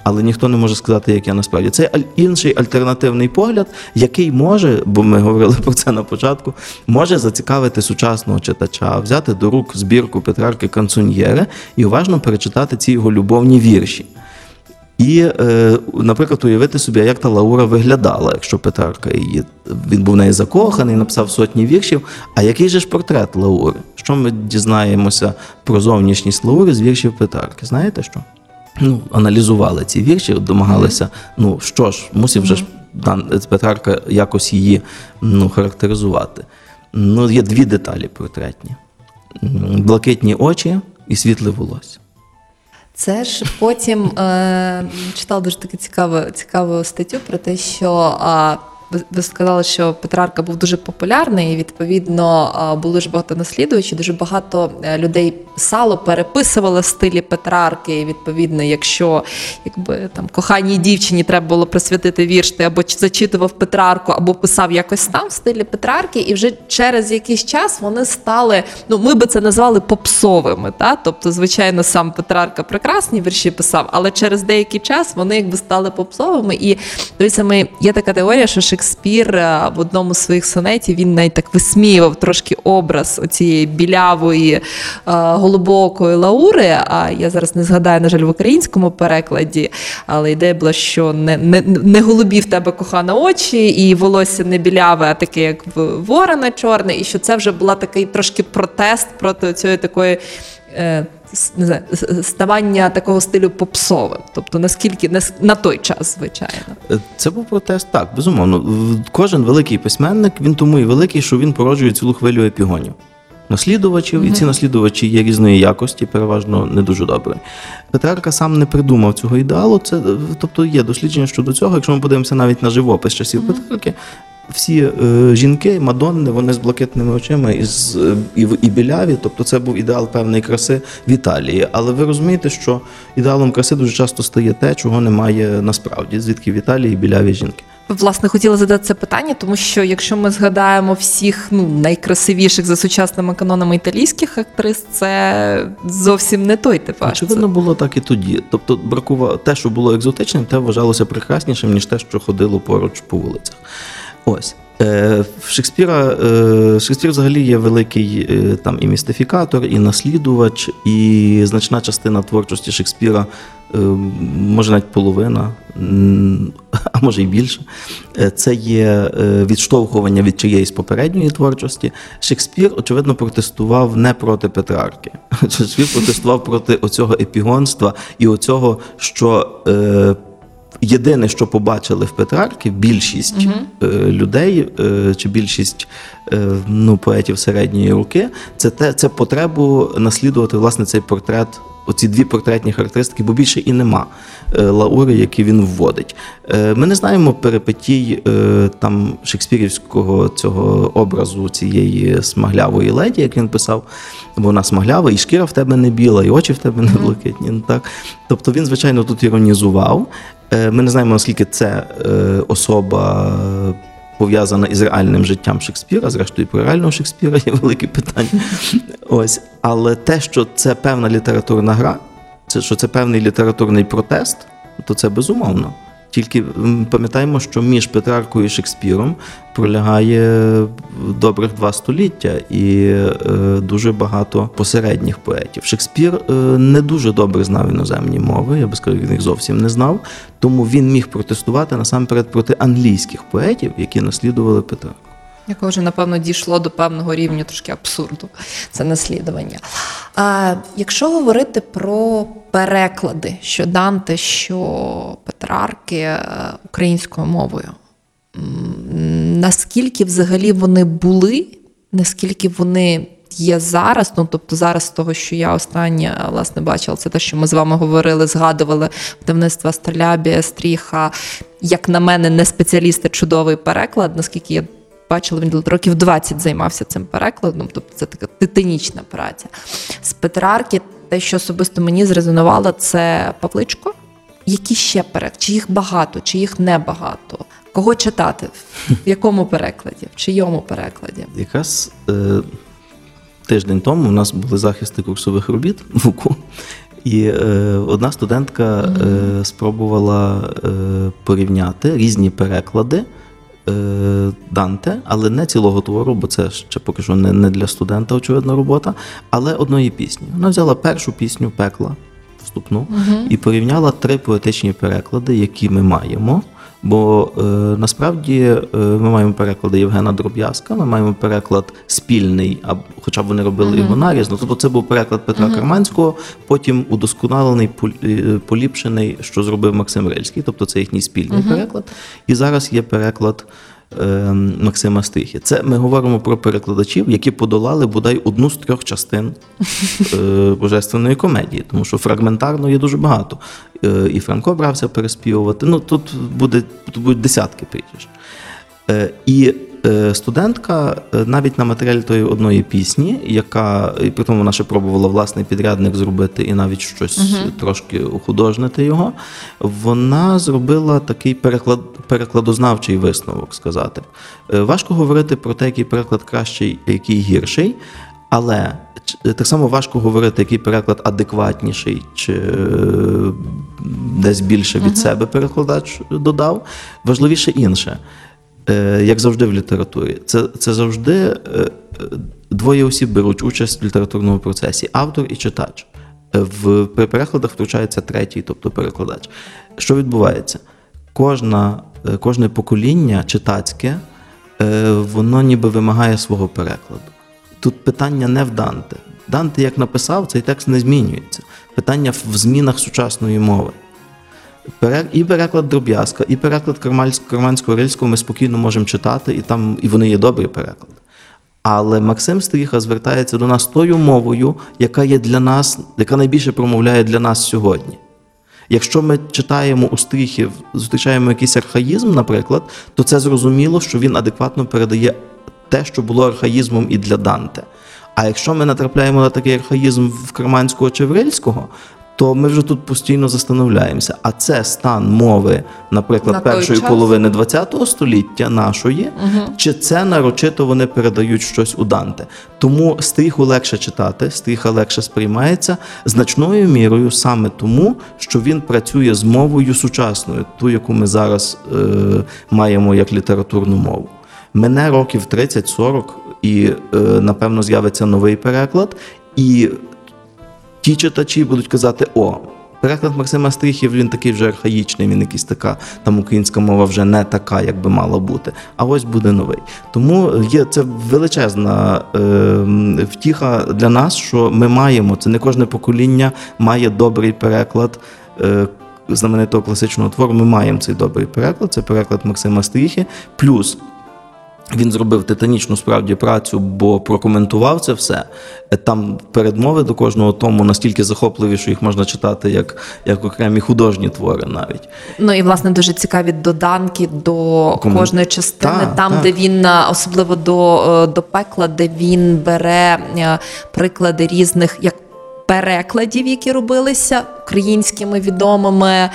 але ніхто не може сказати, як я насправді. Це інший альтернативний погляд, який може, бо ми говорили про це на початку, може зацікавити сучасного читача, взяти до рук збірку Петрарки Канцуньєре і уважно перечитати ці його любовні вірші. І, е, наприклад, уявити собі, як та Лаура виглядала, якщо Петрарка її він був в неї закоханий, написав сотні віршів. А який же ж портрет Лаури? Що ми дізнаємося про зовнішність Лаури з віршів Петрарки? Знаєте що? Ну, аналізували ці вірші, домагалися. Ну що ж, мусив же ж Петрарка якось її ну, характеризувати. Ну, є дві деталі портретні: блакитні очі і світле волосся. Це ж потім е, читала дуже таку цікаву, цікаву статтю про те, що а, ви, сказали, що Петрарка був дуже популярний, і відповідно було дуже багато наслідувачів, дуже багато е, людей переписували в стилі Петрарки. І відповідно, якщо якби там коханій дівчині треба було присвятити вірш, ти або зачитував Петрарку, або писав якось там в стилі Петрарки, і вже через якийсь час вони стали. Ну, ми би це назвали попсовими. Та? Тобто, звичайно, сам Петрарка прекрасні вірші писав, але через деякий час вони якби стали попсовими. І той самий є така теорія, що Шекспір е, в одному з своїх сонетів він навіть так висміював трошки образ цієї білявої е, голубокої Лаури. А я зараз не згадаю, на жаль, в українському перекладі, але ідея була, що не, не, не голубі в тебе кохана очі, і волосся не біляве, а таке, як в ворона чорне, і що це вже була такий трошки протест проти цієї такої. Е, Не знаю, ставання такого стилю попсовим, тобто наскільки нас- на той час, звичайно. Е, Це був протест, так, безумовно. Кожен великий письменник, він тому і великий, що він породжує цілу хвилю епігонів. наслідувачів, і ці наслідувачі є різної якості, переважно не дуже добрі. Петрарка сам не придумав цього ідеалу. Це тобто є дослідження щодо цього. Якщо ми подивимося навіть на живопис часів Петрарки, всі е, жінки, мадонни, вони з блакитними очима і, з, е, і, і біляві, тобто це був ідеал певної краси в Італії. Але ви розумієте, що ідеалом краси дуже часто стає те, чого немає насправді, звідки в Італії біляві жінки. Власне, хотіла задати це питання, тому що якщо ми згадаємо всіх ну найкрасивіших за сучасними канонами італійських актрис, це зовсім не той типаж. Очевидно, було так і тоді. Тобто, бракувало те, що було екзотичним, те вважалося прекраснішим, ніж те, що ходило поруч по вулицях. Ось. Е, В Шекспіра е, Шекспір взагалі є великий е, там і містифікатор, і наслідувач, і значна частина творчості Шекспіра, може навіть половина, а може й більше. Це є відштовхування від чиєїсь попередньої творчості. Шекспір, очевидно, протестував не проти Петрарки. Шекспір протестував проти оцього епігонства і оцього, що. Єдине, що побачили в Петрарки, більшість е, людей е, чи більшість е, ну, поетів середньої руки, це те, це потребу наслідувати власне цей портрет, оці дві портретні характеристики, бо більше і нема лаури, які він вводить. Ми не знаємо перипетій е, там шекспірівського цього образу цієї смаглявої леді, як він писав, бо вона смаглява, і шкіра в тебе не біла, і очі в тебе не блакитні. Ну, так. Тобто він, звичайно, тут іронізував. Е, Ми не знаємо, наскільки це е, особа пов'язана із реальним життям Шекспіра. Зрештою, про реального Шекспіра є велике питання. Ось. Але те, що це певна літературна гра, це що це певний літературний протест, то це безумовно. Тільки пам'ятаємо, що між Петраркою і Шекспіром пролягає добрих два століття і е, дуже багато посередніх поетів. Шекспір е, не дуже добре знав іноземні мови, я би сказав, він їх зовсім не знав, тому він міг протестувати насамперед проти англійських поетів, які наслідували Петрарку. Якого вже, напевно, дійшло до певного рівня трошки абсурду, це наслідування. А, якщо говорити про переклади, що Данте, що Петрарки е, українською мовою, наскільки взагалі вони були, наскільки вони є зараз? Ну тобто зараз того, що я останнє власне бачила, це те, що ми з вами говорили, згадували видавництва Столябія, Стріха. Як на мене, не спеціалісти, чудовий переклад, наскільки я бачила, він років 20 займався цим перекладом, тобто це така титанічна праця. З Петрарки, те, що особисто мені зрезонувало, це Павличко. Які ще переклади? Чи їх багато, чи їх небагато? Кого читати? В якому перекладі? В чийому перекладі? Якраз е, тиждень тому у нас були захисти курсових робіт в УКУ, і е, одна студентка е, спробувала е, порівняти різні переклади Данте, але не цілого твору, бо це ще поки що не, не для студента, очевидна робота, але одної пісні. Вона взяла першу пісню пекла вступну і порівняла три поетичні переклади, які ми маємо. Бо е, насправді е, ми маємо переклади Євгена Дроб'язка, ми маємо переклад спільний, а хоча б вони робили його нарізно. Тобто це був переклад Петра Карманського, потім удосконалений, е, поліпшений, що зробив Максим Рильський, тобто це їхній спільний переклад. І зараз є переклад Максима Стихи. Це ми говоримо про перекладачів, які подолали бодай одну з трьох частин е, божественної комедії, тому що фрагментарно є дуже багато. Е, і Франко брався переспівувати. Ну тут буде тут будуть десятки прізвищ. Е, І студентка е, навіть на матеріалі тої одної пісні, яка і при тому вона ще пробувала власний підрядник зробити і навіть щось трошки ухудожнити його. Вона зробила такий переклад, перекладознавчий висновок сказати. Е, Важко говорити про те, який переклад кращий, який гірший, але так само важко говорити, який переклад адекватніший, чи е, десь більше від себе перекладач додав. Важливіше інше. Е, Як завжди в літературі, це, це завжди е, двоє осіб беруть участь в літературному процесі автор і читач. Е, В при перекладах втручається третій, тобто перекладач. Що відбувається? Кожна, кожне покоління читацьке, воно ніби вимагає свого перекладу. Тут питання не в Данте. Данте, як написав, цей текст не змінюється. Питання в змінах сучасної мови. І переклад Дроб'язка, і переклад Карманського Рильського ми спокійно можемо читати, і там і вони є добрі переклади. Але Максим Стріха звертається до нас тою мовою, яка є для нас, яка найбільше промовляє для нас сьогодні. Якщо ми читаємо у стріхів, зустрічаємо якийсь архаїзм, наприклад, то це зрозуміло, що він адекватно передає те, що було архаїзмом і для Данте. А якщо ми натрапляємо на такий архаїзм в Керманського чи Врильського, то ми вже тут постійно застановляємося. А це стан мови, наприклад, На першої час? половини ХХ століття нашої, чи це нарочито вони передають щось у Данте. Тому стріху легше читати, стріха легше сприймається значною мірою саме тому, що він працює з мовою сучасною, ту, яку ми зараз е, маємо як літературну мову. Мене років 30-40, і е, напевно з'явиться новий переклад. І ті читачі будуть казати: о, переклад Максима Стріхів він такий вже архаїчний, він якийсь така, там українська мова вже не така, як би мала бути. А ось буде новий. Тому є це величезна е, втіха для нас, що ми маємо. Це не кожне покоління має добрий переклад. Е, Знаменитого класичного твору ми маємо цей добрий переклад. Це переклад Максима Стріхи. Плюс він зробив титанічну справді працю, бо прокоментував це все. Е, Там передмови до кожного тому настільки захопливі, що їх можна читати як, як окремі художні твори навіть. Ну і власне дуже цікаві доданки до Комен- кожної частини, Так, там, так. де він е, особливо до, е, до пекла, де він бере приклади різних як. Перекладів, які робилися українськими відомими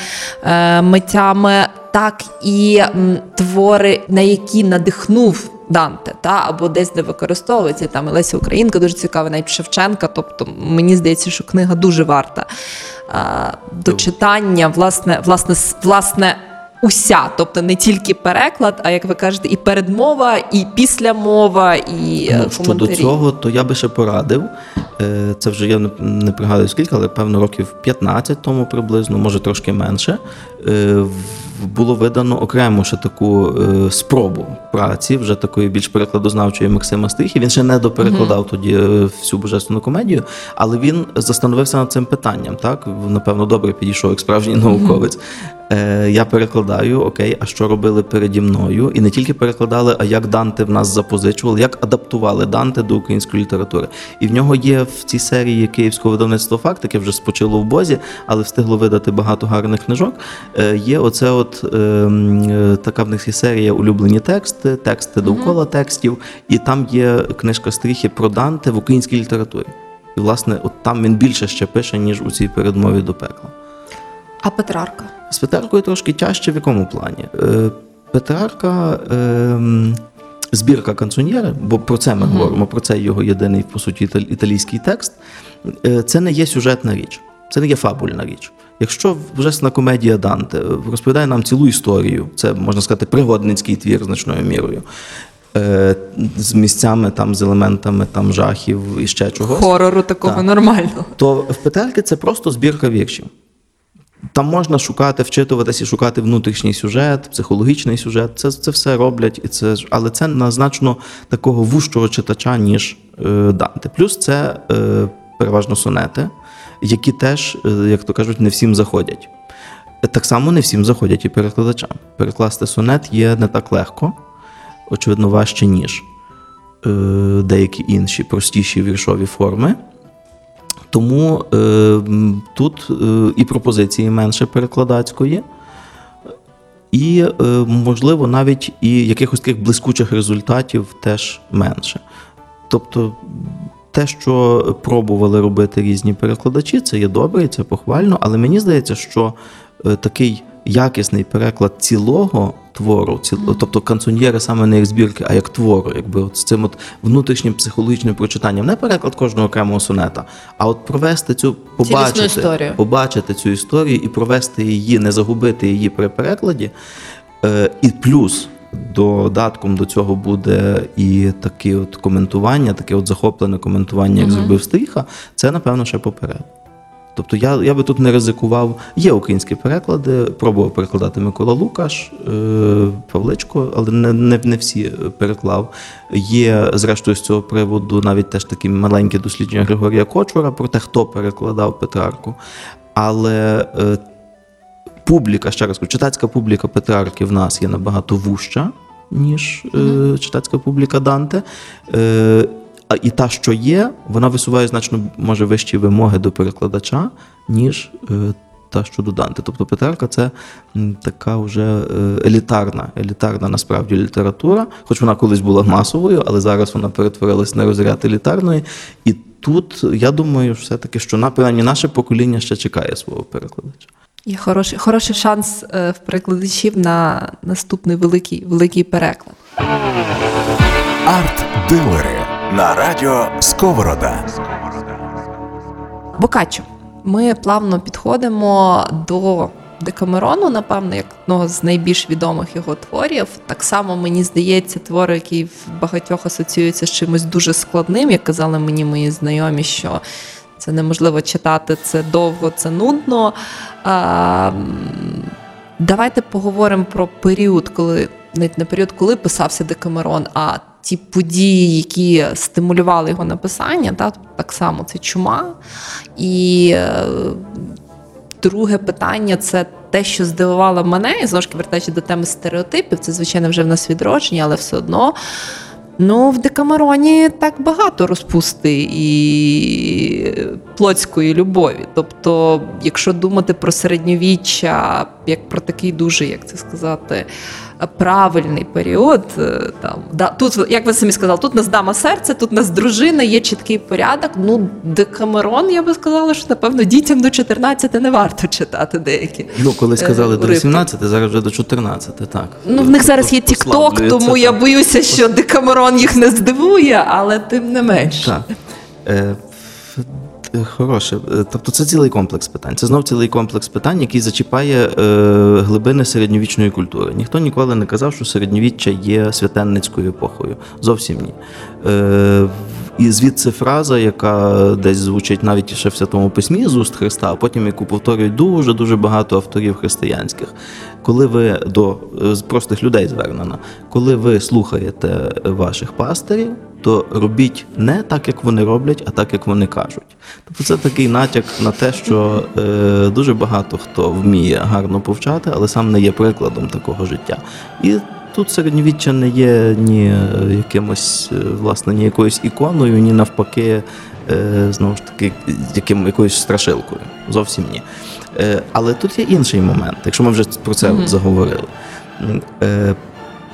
е, митями, так і м, твори, на які надихнув Данте, та або десь де використовується там Леся Українка дуже цікава, навіть Шевченка. Тобто мені здається, що книга дуже варта е, до читання, власне, власне, власне. Уся, тобто не тільки переклад, а як ви кажете, і передмова, і післямова, і е, Ну, щодо цього, то я би ще порадив. е, Це вже я не пригадую скільки, але певно років 15 тому приблизно, може трошки менше. Е, Було видано окремо ще таку е, спробу праці, вже такої більш перекладознавчої Максима Стріхи. Він ще не доперекладав тоді е, всю божественну комедію, але він застановився над цим питанням. Так напевно, добре підійшов як справжній науковець. Е, Я перекладаю, окей, а що робили переді мною? І не тільки перекладали, а як Данте в нас запозичували, як адаптували Данте до української літератури. І в нього є в цій серії Київського видавництва факт, яке вже спочило в Бозі, але встигло видати багато гарних книжок. Е, Є оце от е, м, е, така в них є серія улюблені тексти, тексти довкола текстів, і там є книжка стріхи про Данте в українській літературі. І, власне, от там він більше ще пише, ніж у цій передмові до пекла. А Петрарка? З Петраркою трошки тяжче в якому плані? Е, Петрарка. Е, Збірка канцоньєри, бо про це ми говоримо, про це його єдиний, по суті, італійський текст. Це не є сюжетна річ, це не є фабульна річ. Якщо божественна комедія Данте розповідає нам цілу історію, це можна сказати пригодницький твір значною мірою, е, з місцями, там, з елементами там, жахів і ще чогось Хорору такого Так. нормального. то в Петрарки це просто збірка віршів. Там можна шукати, вчитуватися і шукати внутрішній сюжет, психологічний сюжет. Це, це все роблять, і це, але це на значно такого вужчого читача, ніж е, Данте. Плюс це е, переважно сонети, які теж, е, як то кажуть, не всім заходять. Так само не всім заходять і перекладачам. Перекласти сонет є не так легко, очевидно, важче, ніж е, деякі інші простіші віршові форми. Тому е, тут і пропозиції менше перекладацької, і, можливо, навіть і якихось таких блискучих результатів теж менше. Тобто, те, що пробували робити різні перекладачі, це є добре, і це похвально, але мені здається, що е, такий якісний переклад цілого твору, ціл- тобто канцоньєри саме не як збірки, а як твору, якби от з цим от внутрішнім психологічним прочитанням, не переклад кожного окремого сонета, а от провести цю побачити, побачити цю історію і провести її, не загубити її при перекладі. Е, І плюс додатком до цього буде і таке от коментування, таке от захоплене коментування, як зробив Стріха, це, напевно, ще поперед. Тобто я, я би тут не ризикував. Є українські переклади, пробував перекладати Микола Лукаш, е, Павличко, але не, не, не всі переклав. Є, зрештою, з цього приводу навіть теж такі маленькі дослідження Григорія Кочура про те, хто перекладав Петрарку. Але е, публіка, ще раз кажу, читацька публіка Петрарки в нас є набагато вужча, ніж е, читацька публіка Данте. Е, а і та, що є, вона висуває значно може вищі вимоги до перекладача, ніж е, та, що до Данте. Тобто Петрарка це така вже е, елітарна, елітарна насправді література, хоч вона колись була масовою, але зараз вона перетворилась на розряд елітарної. І тут я думаю, все-таки, що на принаймні наше покоління ще чекає свого перекладача. Є хороший, хороший шанс е, в перекладачів на наступний великий, великий переклад. Арт-дилери на радіо Сковорода. Бокаччо. Ми плавно підходимо до Декамерону, напевно, як одного з найбільш відомих його творів. Так само мені здається, твор, який в багатьох асоціюється з чимось дуже складним, як казали мені мої знайомі, що це неможливо читати, це довго, це нудно. А, давайте поговоримо про період, коли навіть не період, коли писався Декамерон, а ті події, які стимулювали його написання, та, так само це чума. І е, друге питання це те, що здивувало мене, і знову ж вертаючи до теми стереотипів, це, звичайно, вже в нас відродження, але все одно. Ну, в Декамероні так багато розпусти і плотської любові. Тобто, якщо думати про середньовіччя, як про такий дуже, як це сказати, правильний період, е, там да, тут, як ви самі сказали, тут нас дама серця, тут нас дружина, є чіткий порядок. Ну, Декамерон, я би сказала, що напевно дітям до 14 не варто читати деякі. Ну, коли сказали е, до уривки. 18, зараз вже до 14, так. Ну, в них зараз є TikTok, Послаблюється, тому я боюся, що Декамерон їх не здивує, але тим не менш. Так. Е, Хороше. Е, Тобто це цілий комплекс питань. Це знов цілий комплекс питань, який зачіпає е, глибини середньовічної культури. Ніхто ніколи не казав, що середньовіччя є святенницькою епохою. Зовсім ні. Е, і звідси фраза, яка десь звучить навіть ще в Святому Письмі з уст Христа, а потім яку повторюють дуже дуже багато авторів християнських. Коли ви до е, простих людей звернена, коли ви слухаєте ваших пастирів, то робіть не так, як вони роблять, а так, як вони кажуть. Тобто це такий натяк на те, що е, дуже багато хто вміє гарно повчати, але сам не є прикладом такого життя. І тут середньовіччя не є ні е, якимось, е, власне, ні якоюсь іконою, ні навпаки, е, знову ж таки, яким, якоюсь страшилкою. Зовсім ні. Але тут є інший момент, якщо ми вже про це Мгм. заговорили.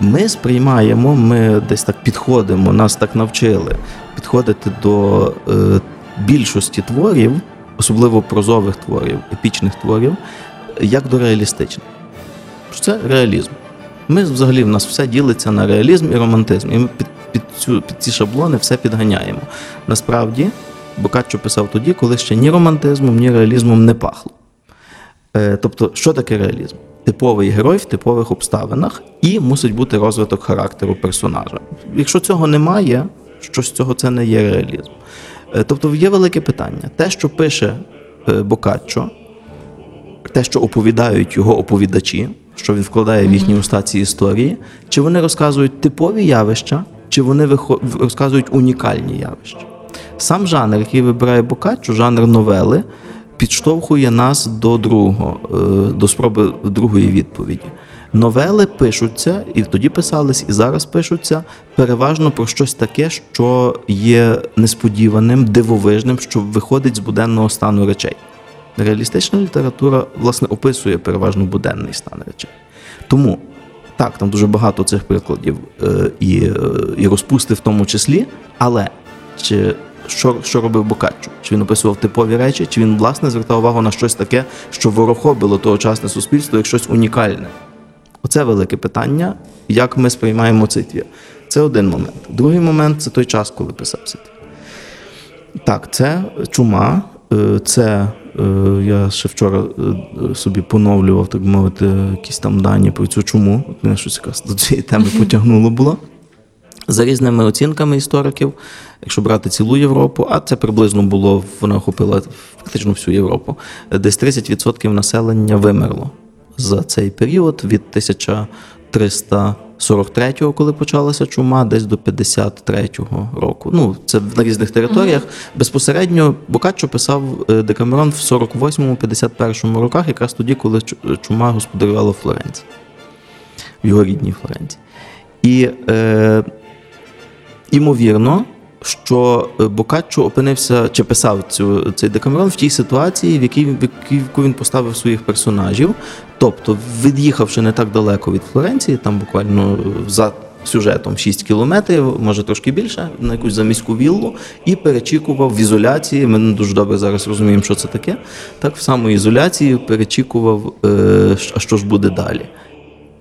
Ми сприймаємо, ми десь так підходимо, нас так навчили підходити до більшості творів, особливо прозових творів, епічних творів, як до реалістичних. Це реалізм. Ми взагалі в нас все ділиться на реалізм і романтизм. І ми під, під, цю, під ці шаблони все підганяємо. Насправді, Бокаччо писав тоді, коли ще ні романтизмом, ні реалізмом не пахло. Е, тобто, що таке реалізм? Типовий герой в типових обставинах і мусить бути розвиток характеру персонажа. Якщо цього немає, що з цього це не є реалізм. Е, тобто є велике питання. Те, що пише е, Бокаччо, те, що оповідають його оповідачі, що він вкладає в їхні уста ці історії, чи вони розказують типові явища, чи вони розказують унікальні явища. Сам жанр, який вибирає Бокаччо, жанр новели, підштовхує нас до другого, е, до спроби другої відповіді. Новели пишуться, і тоді писались, і зараз пишуться переважно про щось таке, що є несподіваним, дивовижним, що виходить з буденного стану речей. Реалістична література, власне, описує переважно буденний стан речей. Тому так, там дуже багато цих прикладів е, і, е, і розпусти в тому числі, але чи що, що робив Бокаччо? Чи він описував типові речі, чи він власне звертав увагу на щось таке, що ворохобило тогочасне суспільство як щось унікальне? Оце велике питання, як ми сприймаємо цей твір. Це один момент. Другий момент це той час, коли писався. Так, це чума. е, Це я ще вчора е, собі поновлював, так би мовити, якісь там дані про цю чуму. От мене щось якраз до цієї теми потягнуло було. За різними оцінками істориків, якщо брати цілу Європу, а це приблизно було, вона охопила фактично всю Європу, десь 30% населення вимерло за цей період від 1343-го, коли почалася чума, десь до 53-го року. Ну, це на різних територіях. Безпосередньо Бокаччо писав е, Декамерон в 48-51 роках, якраз тоді, коли чума господарювала Флоренції, в його рідній Флоренції. І е, імовірно, що е, Бокаччо опинився чи писав цю, цей декамерон в тій ситуації, в якій, в яку він поставив своїх персонажів. Тобто, від'їхавши не так далеко від Флоренції, там буквально за сюжетом 6 кілометрів, може трошки більше, на якусь заміську віллу, і перечікував в ізоляції. Ми не дуже добре зараз розуміємо, що це таке. Так, в самоізоляції перечікував, е, а що ж буде далі.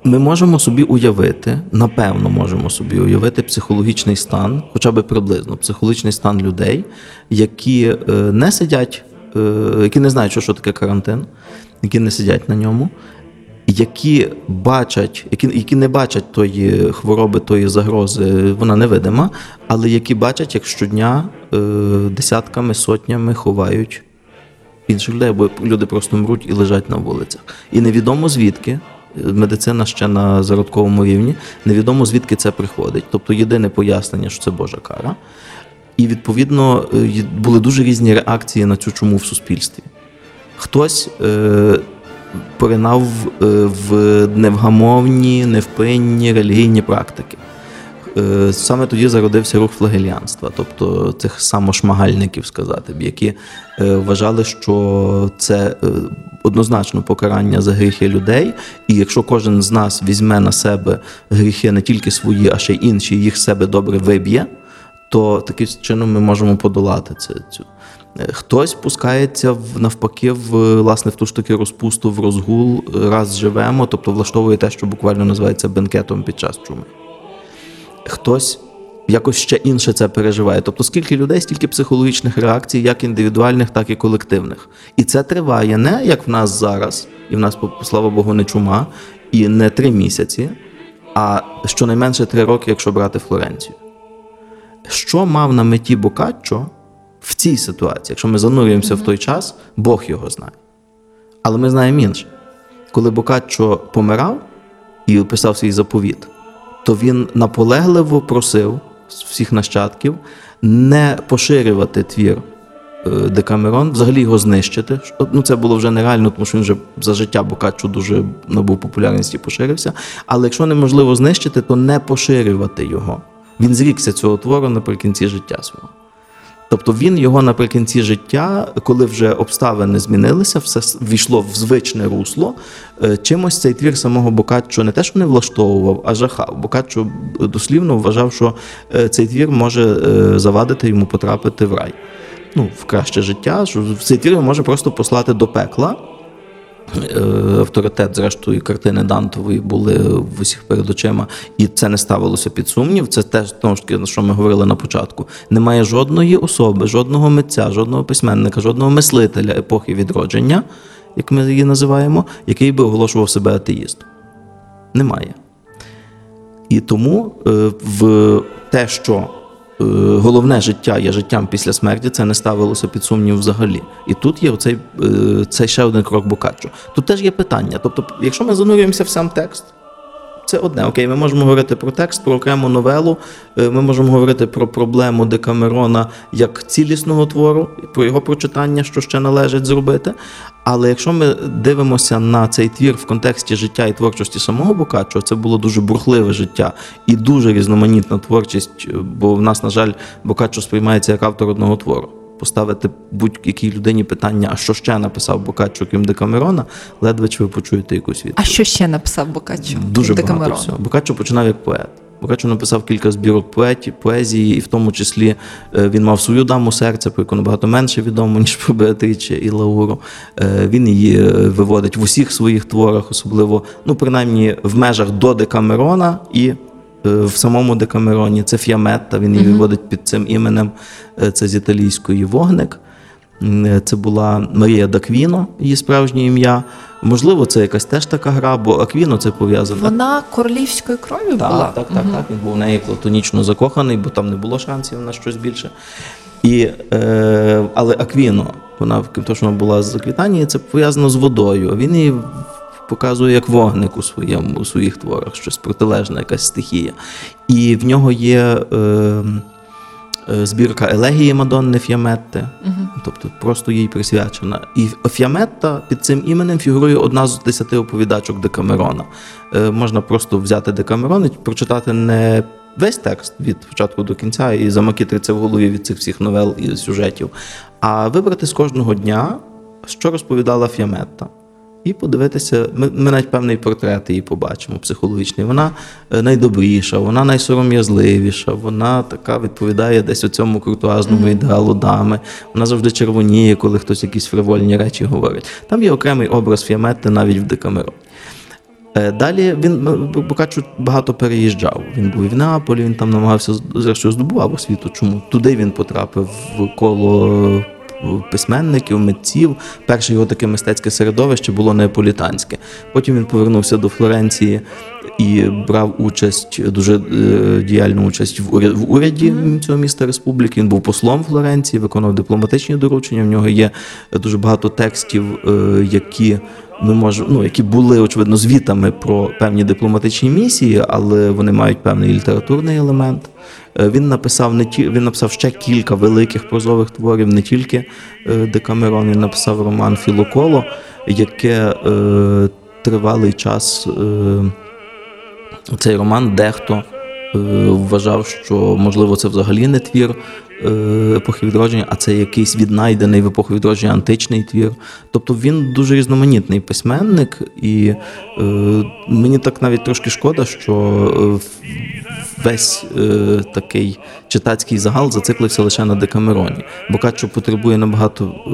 Ми можемо собі уявити, напевно, можемо собі уявити психологічний стан, хоча б приблизно психологічний стан людей, які е, не сидять, е, які не знають, що, що таке карантин, які не сидять на ньому, які бачать, які, які не бачать тої хвороби, тої загрози, вона невидима, але які бачать, як щодня е, десятками, сотнями ховають інших людей, бо люди просто мруть і лежать на вулицях. І невідомо звідки. Медицина ще на зародковому рівні, невідомо звідки це приходить. Тобто єдине пояснення, що це Божа кара. І відповідно е, були дуже різні реакції на цю чому в суспільстві. Хтось е, поринав е, в невгамовні, невпинні релігійні практики. Е, Саме тоді зародився рух флагеліанства, тобто цих самошмагальників, сказати б, які е, вважали, що це е, однозначно покарання за гріхи людей. І якщо кожен з нас візьме на себе гріхи не тільки свої, а ще й інші, їх себе добре виб'є, то таким чином ми можемо подолати це. Цю. Хтось пускається в навпаки в власне в ту ж таки розпусту, в розгул, раз живемо, тобто влаштовує те, що буквально називається бенкетом під час чуми хтось якось ще інше це переживає. Тобто, скільки людей, стільки психологічних реакцій, як індивідуальних, так і колективних. І це триває не як в нас зараз, і в нас, слава Богу, не чума, і не три місяці, а щонайменше три роки, якщо брати Флоренцію. Що мав на меті Бокаччо в цій ситуації? Якщо ми занурюємося в той час, Бог його знає. Але ми знаємо інше. Коли Бокаччо помирав і писав свій заповіт, то він наполегливо просив всіх нащадків не поширювати твір е, Декамерон, взагалі його знищити. Ну, це було вже нереально, тому що він вже за життя Бокаччо дуже набув популярності і поширився. Але якщо неможливо знищити, то не поширювати його. Він зрікся цього твору наприкінці життя свого. Тобто він його наприкінці життя, коли вже обставини змінилися, все війшло в звичне русло. е, Чимось цей твір самого Бокаччо не те, що не влаштовував, а жахав. Бокаччо дослівно вважав, що е, цей твір може е, завадити йому потрапити в рай. Ну, в краще життя, що цей твір може просто послати до пекла. Е, авторитет, зрештою, картини Дантової були в усіх перед очима, і це не ставилося під сумнів. Це ж на що ми говорили на початку. Немає жодної особи, жодного митця, жодного письменника, жодного мислителя епохи відродження, як ми її називаємо, який би оголошував себе атеїстом. Немає. І тому е, в те, що головне життя є життям після смерті, це не ставилося під сумнів взагалі. І тут є оцей, е, цей ще один крок Бокаччо. Тут теж є питання. Тобто, якщо ми занурюємося в сам текст, це одне. Окей, ми можемо говорити про текст, про окрему новелу. е, Ми можемо говорити про проблему Декамерона як цілісного твору, про його прочитання, що ще належить зробити. Але якщо ми дивимося на цей твір в контексті життя і творчості самого Бокаччо, це було дуже бурхливе життя і дуже різноманітна творчість, бо в нас, на жаль, Бокаччо сприймається як автор одного твору. Поставити будь-якій людині питання, а що ще написав Бокаччо, крім Декамерона, ледве чи ви почуєте якусь відповідь. А що ще написав Бокаччо? Дуже Декамерон? багато всього. Бокаччо починав як поет. Бокаччо написав кілька збірок поеті, поезії, і в тому числі е, він мав свою даму серця, про яку набагато менше відомо, ніж про Беатріче і Лауру. Е, Він її е, виводить в усіх своїх творах, особливо, ну, принаймні, в межах до Декамерона і в самому Декамероні. Це Фіаметта, він її виводить під цим іменем. Е, Це з італійської вогник. Е, Це була Марія Даквіно, її справжнє ім'я. Можливо, це якась теж така гра, бо Аквіно це пов'язано. Вона королівської крові була? Так, так, так, так. Він був в неї платонічно закоханий, бо там не було шансів на щось більше. І, е, але Аквіно, вона крім того, що вона була з Аквітанії, це пов'язано з водою. Він її показує як вогник у, своєму, у своїх творах, щось протилежне, якась стихія. І в нього є. Е, е, збірка елегії Мадонни Фіаметти, тобто просто їй присвячена. І Фіаметта під цим іменем фігурує одна з десяти оповідачок Декамерона. Е, Можна просто взяти Декамерон і прочитати не весь текст від початку до кінця і замакітритися в голові від цих всіх новел і сюжетів, а вибрати з кожного дня, що розповідала Фіаметта. І подивитися, ми, ми навіть певний портрет її побачимо психологічний. Вона е, найдобріша, вона найсором'язливіша, вона така відповідає десь у цьому крутуазному ідеалу дами. Вона завжди червоніє, коли хтось якісь фривольні речі говорить. Там є окремий образ Фіаметти навіть в Декамероні. Е, Далі він Бокаччо багато переїжджав. Він був і в Неаполі, він там намагався зрештою здобував освіту. Чому туди він потрапив в коло письменників, митців. Перше його таке мистецьке середовище було неаполітанське. Потім він повернувся до Флоренції і брав участь, дуже е, діяльну участь в уряд- в уряді цього міста республіки. Він був послом Флоренції, виконував дипломатичні доручення. В нього є дуже багато текстів, е, які ми можемо, ну які були очевидно звітами про певні дипломатичні місії, але вони мають певний літературний елемент. Е, Він написав не ті, він написав ще кілька великих прозових творів, не тільки е, Декамерон. Він написав роман Філоколо, яке е, тривалий час. Е, цей роман дехто е, вважав, що можливо це взагалі не твір епохи відродження, а це якийсь віднайдений в епоху відродження античний твір. Тобто він дуже різноманітний письменник, і е, мені так навіть трошки шкода, що е, весь е, такий читацький загал зациклився лише на Декамероні. Бокаччо потребує набагато е,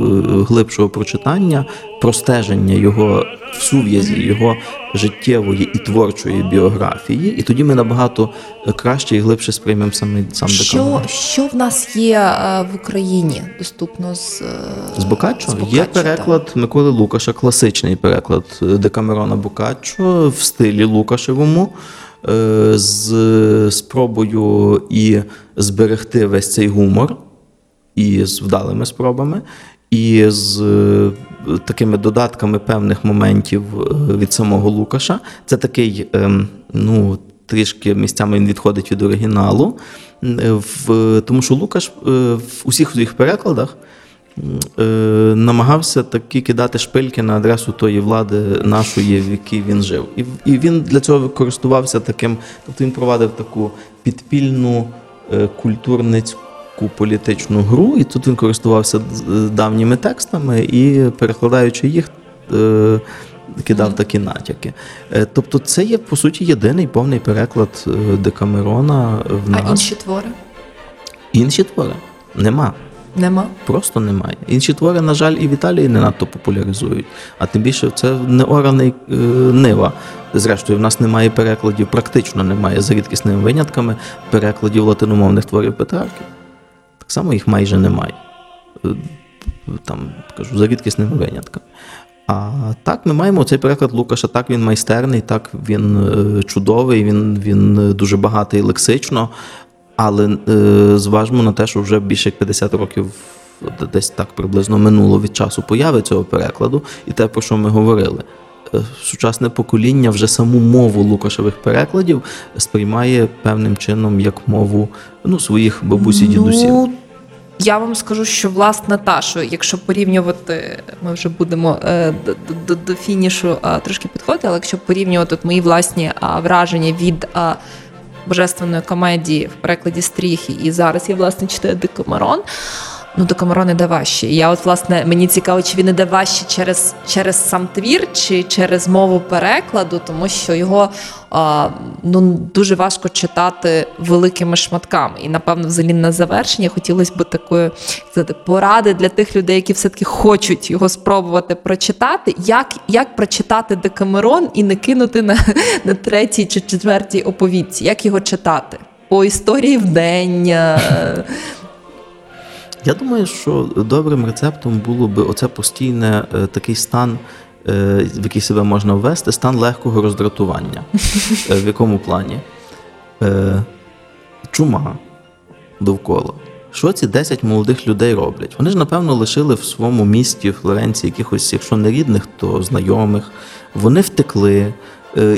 глибшого прочитання, простеження його в сув'язі, його життєвої і творчої біографії, і тоді ми набагато краще і глибше сприймемо саме сам Що, що в нас є е, в Україні доступно з, е, З Бокаччо? з є переклад Миколи Лукаша, класичний переклад е, Декамерона Бокаччо в стилі Лукашевому. е, З спробою і зберегти весь цей гумор, і з вдалими спробами, і з е, такими додатками певних моментів е, від самого Лукаша. Це такий, ем, ну, трішки місцями він відходить від оригіналу, е, в, тому що Лукаш в усіх своїх перекладах намагався таки кидати шпильки на адресу тої влади нашої, в якій він жив. І, і він для цього користувався таким, тобто він провадив таку підпільну е, культурницьку політичну гру, і тут він користувався з давніми текстами і, перекладаючи їх, е, кидав такі натяки. Е, Тобто, це є по суті єдиний повний переклад е, Декамерона в нас. А інші твори? Інші твори нема. Нема. Просто немає. Інші твори, на жаль, і в Італії не надто популяризують. А тим більше це не ораний е, нива. Зрештою, в нас немає перекладів, практично немає за рідкісними винятками перекладів латиномовних творів Петрарки. Так само їх майже немає. Е, Там, кажу, за рідкісними винятками. А так, ми маємо цей переклад Лукаша. Так він майстерний, так він е, чудовий, він, він е, дуже багатий лексично. Але зважмо на те, що вже більше як 50 років десь так приблизно минуло від часу появи цього перекладу, і те, про що ми говорили. Е, Сучасне покоління вже саму мову Лукашевих перекладів сприймає певним чином як мову ну, своїх і дідусів. Ну, я вам скажу, що власне та, що якщо порівнювати, ми вже будемо е, до, до, до фінішу трошки підходити, але якщо порівнювати от мої власні враження від божественної комедії в перекладі стріхи, і зараз я власне читаю Декамерон. Ну, Декамерон іде важче. І Я от власне мені цікаво, чи він іде важче через, через сам твір, чи через мову перекладу, тому що його а, ну дуже важко читати великими шматками. І напевно, взагалі на завершення хотілося б такої сказати, поради для тих людей, які все-таки хочуть його спробувати прочитати. Як, як прочитати Декамерон і не кинути на, на третій чи четвертій оповідці? Як його читати? По історії в. Я думаю, що добрим рецептом було би оце постійне е, такий стан, е, в який себе можна ввести, стан легкого роздратування. Е, в якому плані? Чума довкола. Що ці 10 молодих людей роблять? Вони ж, напевно, лишили в своєму місті Флоренції якихось, якщо не рідних, то знайомих. Вони втекли,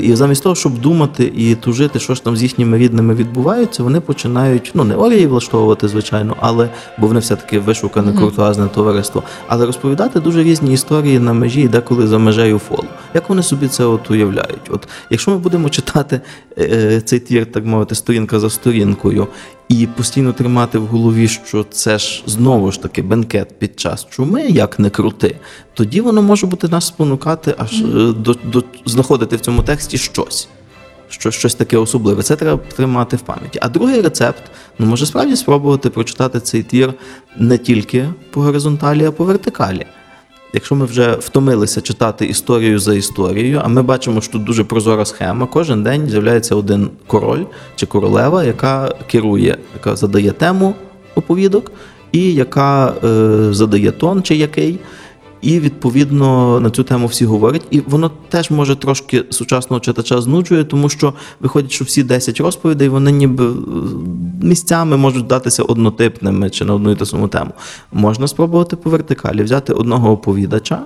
І замість того, щоб думати і тужити, що ж там з їхніми рідними відбувається, вони починають ну не орії влаштовувати, звичайно, але бо вони все таки вишукане куртуазне товариство, але розповідати дуже різні історії на межі і деколи за межею фолу. Як вони собі це от уявляють? От якщо ми будемо читати е, цей твір, так мовити, сторінка за сторінкою, і постійно тримати в голові, що це ж знову ж таки бенкет під час чуми, як не крути, тоді воно може бути нас спонукати аж е, до, до знаходити в цьому тексті щось. Що, щось таке особливе. Це треба тримати в пам'яті. А другий рецепт, ну може справді спробувати прочитати цей твір не тільки по горизонталі, а по вертикалі. Якщо ми вже втомилися читати історію за історією, а ми бачимо, що тут дуже прозора схема, кожен день з'являється один король чи королева, яка керує, яка задає тему оповідок, і яка е, задає тон чи який. І відповідно на цю тему всі говорять, і воно теж може трошки сучасного читача знуджує, тому що виходить, що всі 10 розповідей вони ніби е, місцями можуть здатися однотипними чи на одну і ту саму тему. Можна спробувати по вертикалі взяти одного оповідача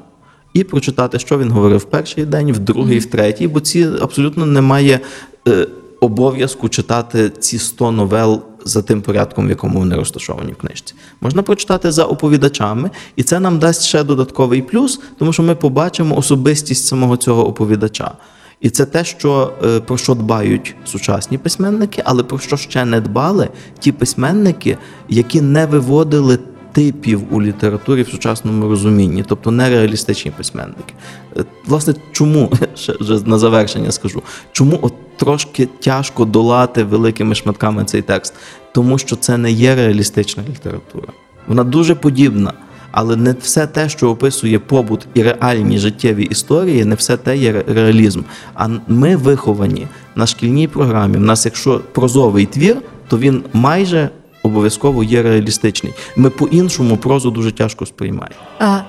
і прочитати, що він говорив в перший день, в другий, в третій, бо ці абсолютно немає е, обов'язку читати ці 100 новел за тим порядком, в якому вони розташовані в книжці. Можна прочитати за оповідачами, і це нам дасть ще додатковий плюс, тому що ми побачимо особистість самого цього оповідача. І це те, що, е, про що дбають сучасні письменники, але про що ще не дбали ті письменники, які не виводили типів у літературі в сучасному розумінні, тобто нереалістичні письменники. Е, Власне, чому ще на завершення скажу, чому от трошки тяжко долати великими шматками цей текст? Тому що це не є реалістична література. Вона дуже подібна. Але не все те, що описує побут і реальні життєві історії, не все те є реалізм. А ми виховані на шкільній програмі. У нас, якщо прозовий твір, то він майже обов'язково є реалістичний. Ми по-іншому прозу дуже тяжко сприймаємо.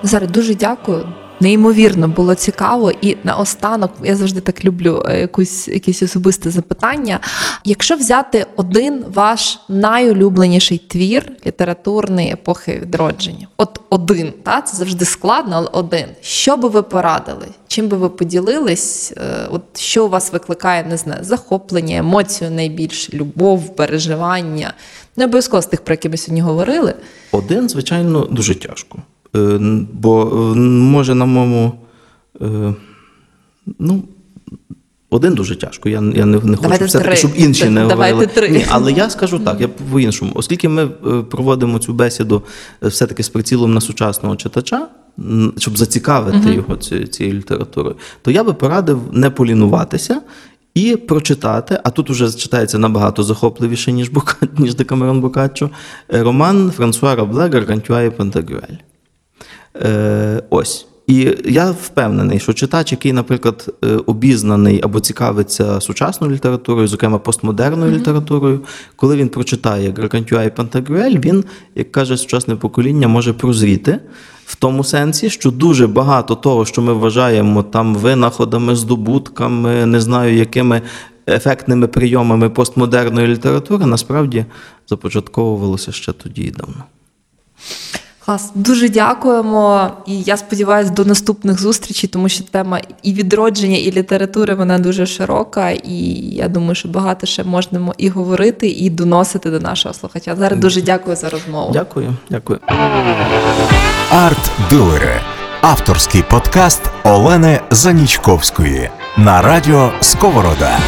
Назаре, дуже дякую. Неймовірно було цікаво, і наостанок я завжди так люблю е, якусь якесь особисте запитання. Якщо взяти один ваш найулюбленіший твір літературної епохи відродження, от один, та це завжди складно, але один. Що би ви порадили? Чим би ви поділились? Е, От що у вас викликає не знаю, захоплення, емоцію найбільше, любов, переживання? Не обов'язково з тих, про які ми сьогодні говорили. Один, звичайно, дуже тяжко. Е, Бо е, може на моєму. е, Ну, один дуже тяжко. Я, я не, не хочу все-таки, щоб інші не Давайте говорили. три. Ні, але я скажу так, я по-іншому. Оскільки ми проводимо цю бесіду все-таки з прицілом на сучасного читача, щоб зацікавити його ці- цією літературою, то я би порадив не полінуватися. І прочитати, а тут вже читається набагато захопливіше, ніж Бука, ніж Декамерон Бокаччо, е, роман Франсуа Рабле «Гаргантюа і Пантагрюель. Е, ось. І я впевнений, що читач, який, наприклад, е, обізнаний або цікавиться сучасною літературою, зокрема постмодерною літературою, коли він прочитає Гаргантюа і Пантагрюель, він, як каже сучасне покоління, може прозріти в тому сенсі, що дуже багато того, що ми вважаємо там винаходами, здобутками, не знаю, якими ефектними прийомами постмодерної літератури, насправді започатковувалося ще тоді і давно. Клас, дуже дякуємо. І я сподіваюся, до наступних зустрічей, тому що тема і відродження, і літератури вона дуже широка. І я думаю, що багато ще можна і говорити, і доносити до нашого слухача. Зараз дуже дякую за розмову. Дякую, дякую. Арт-дилери. Авторський подкаст Олени Занічковської на радіо Сковорода.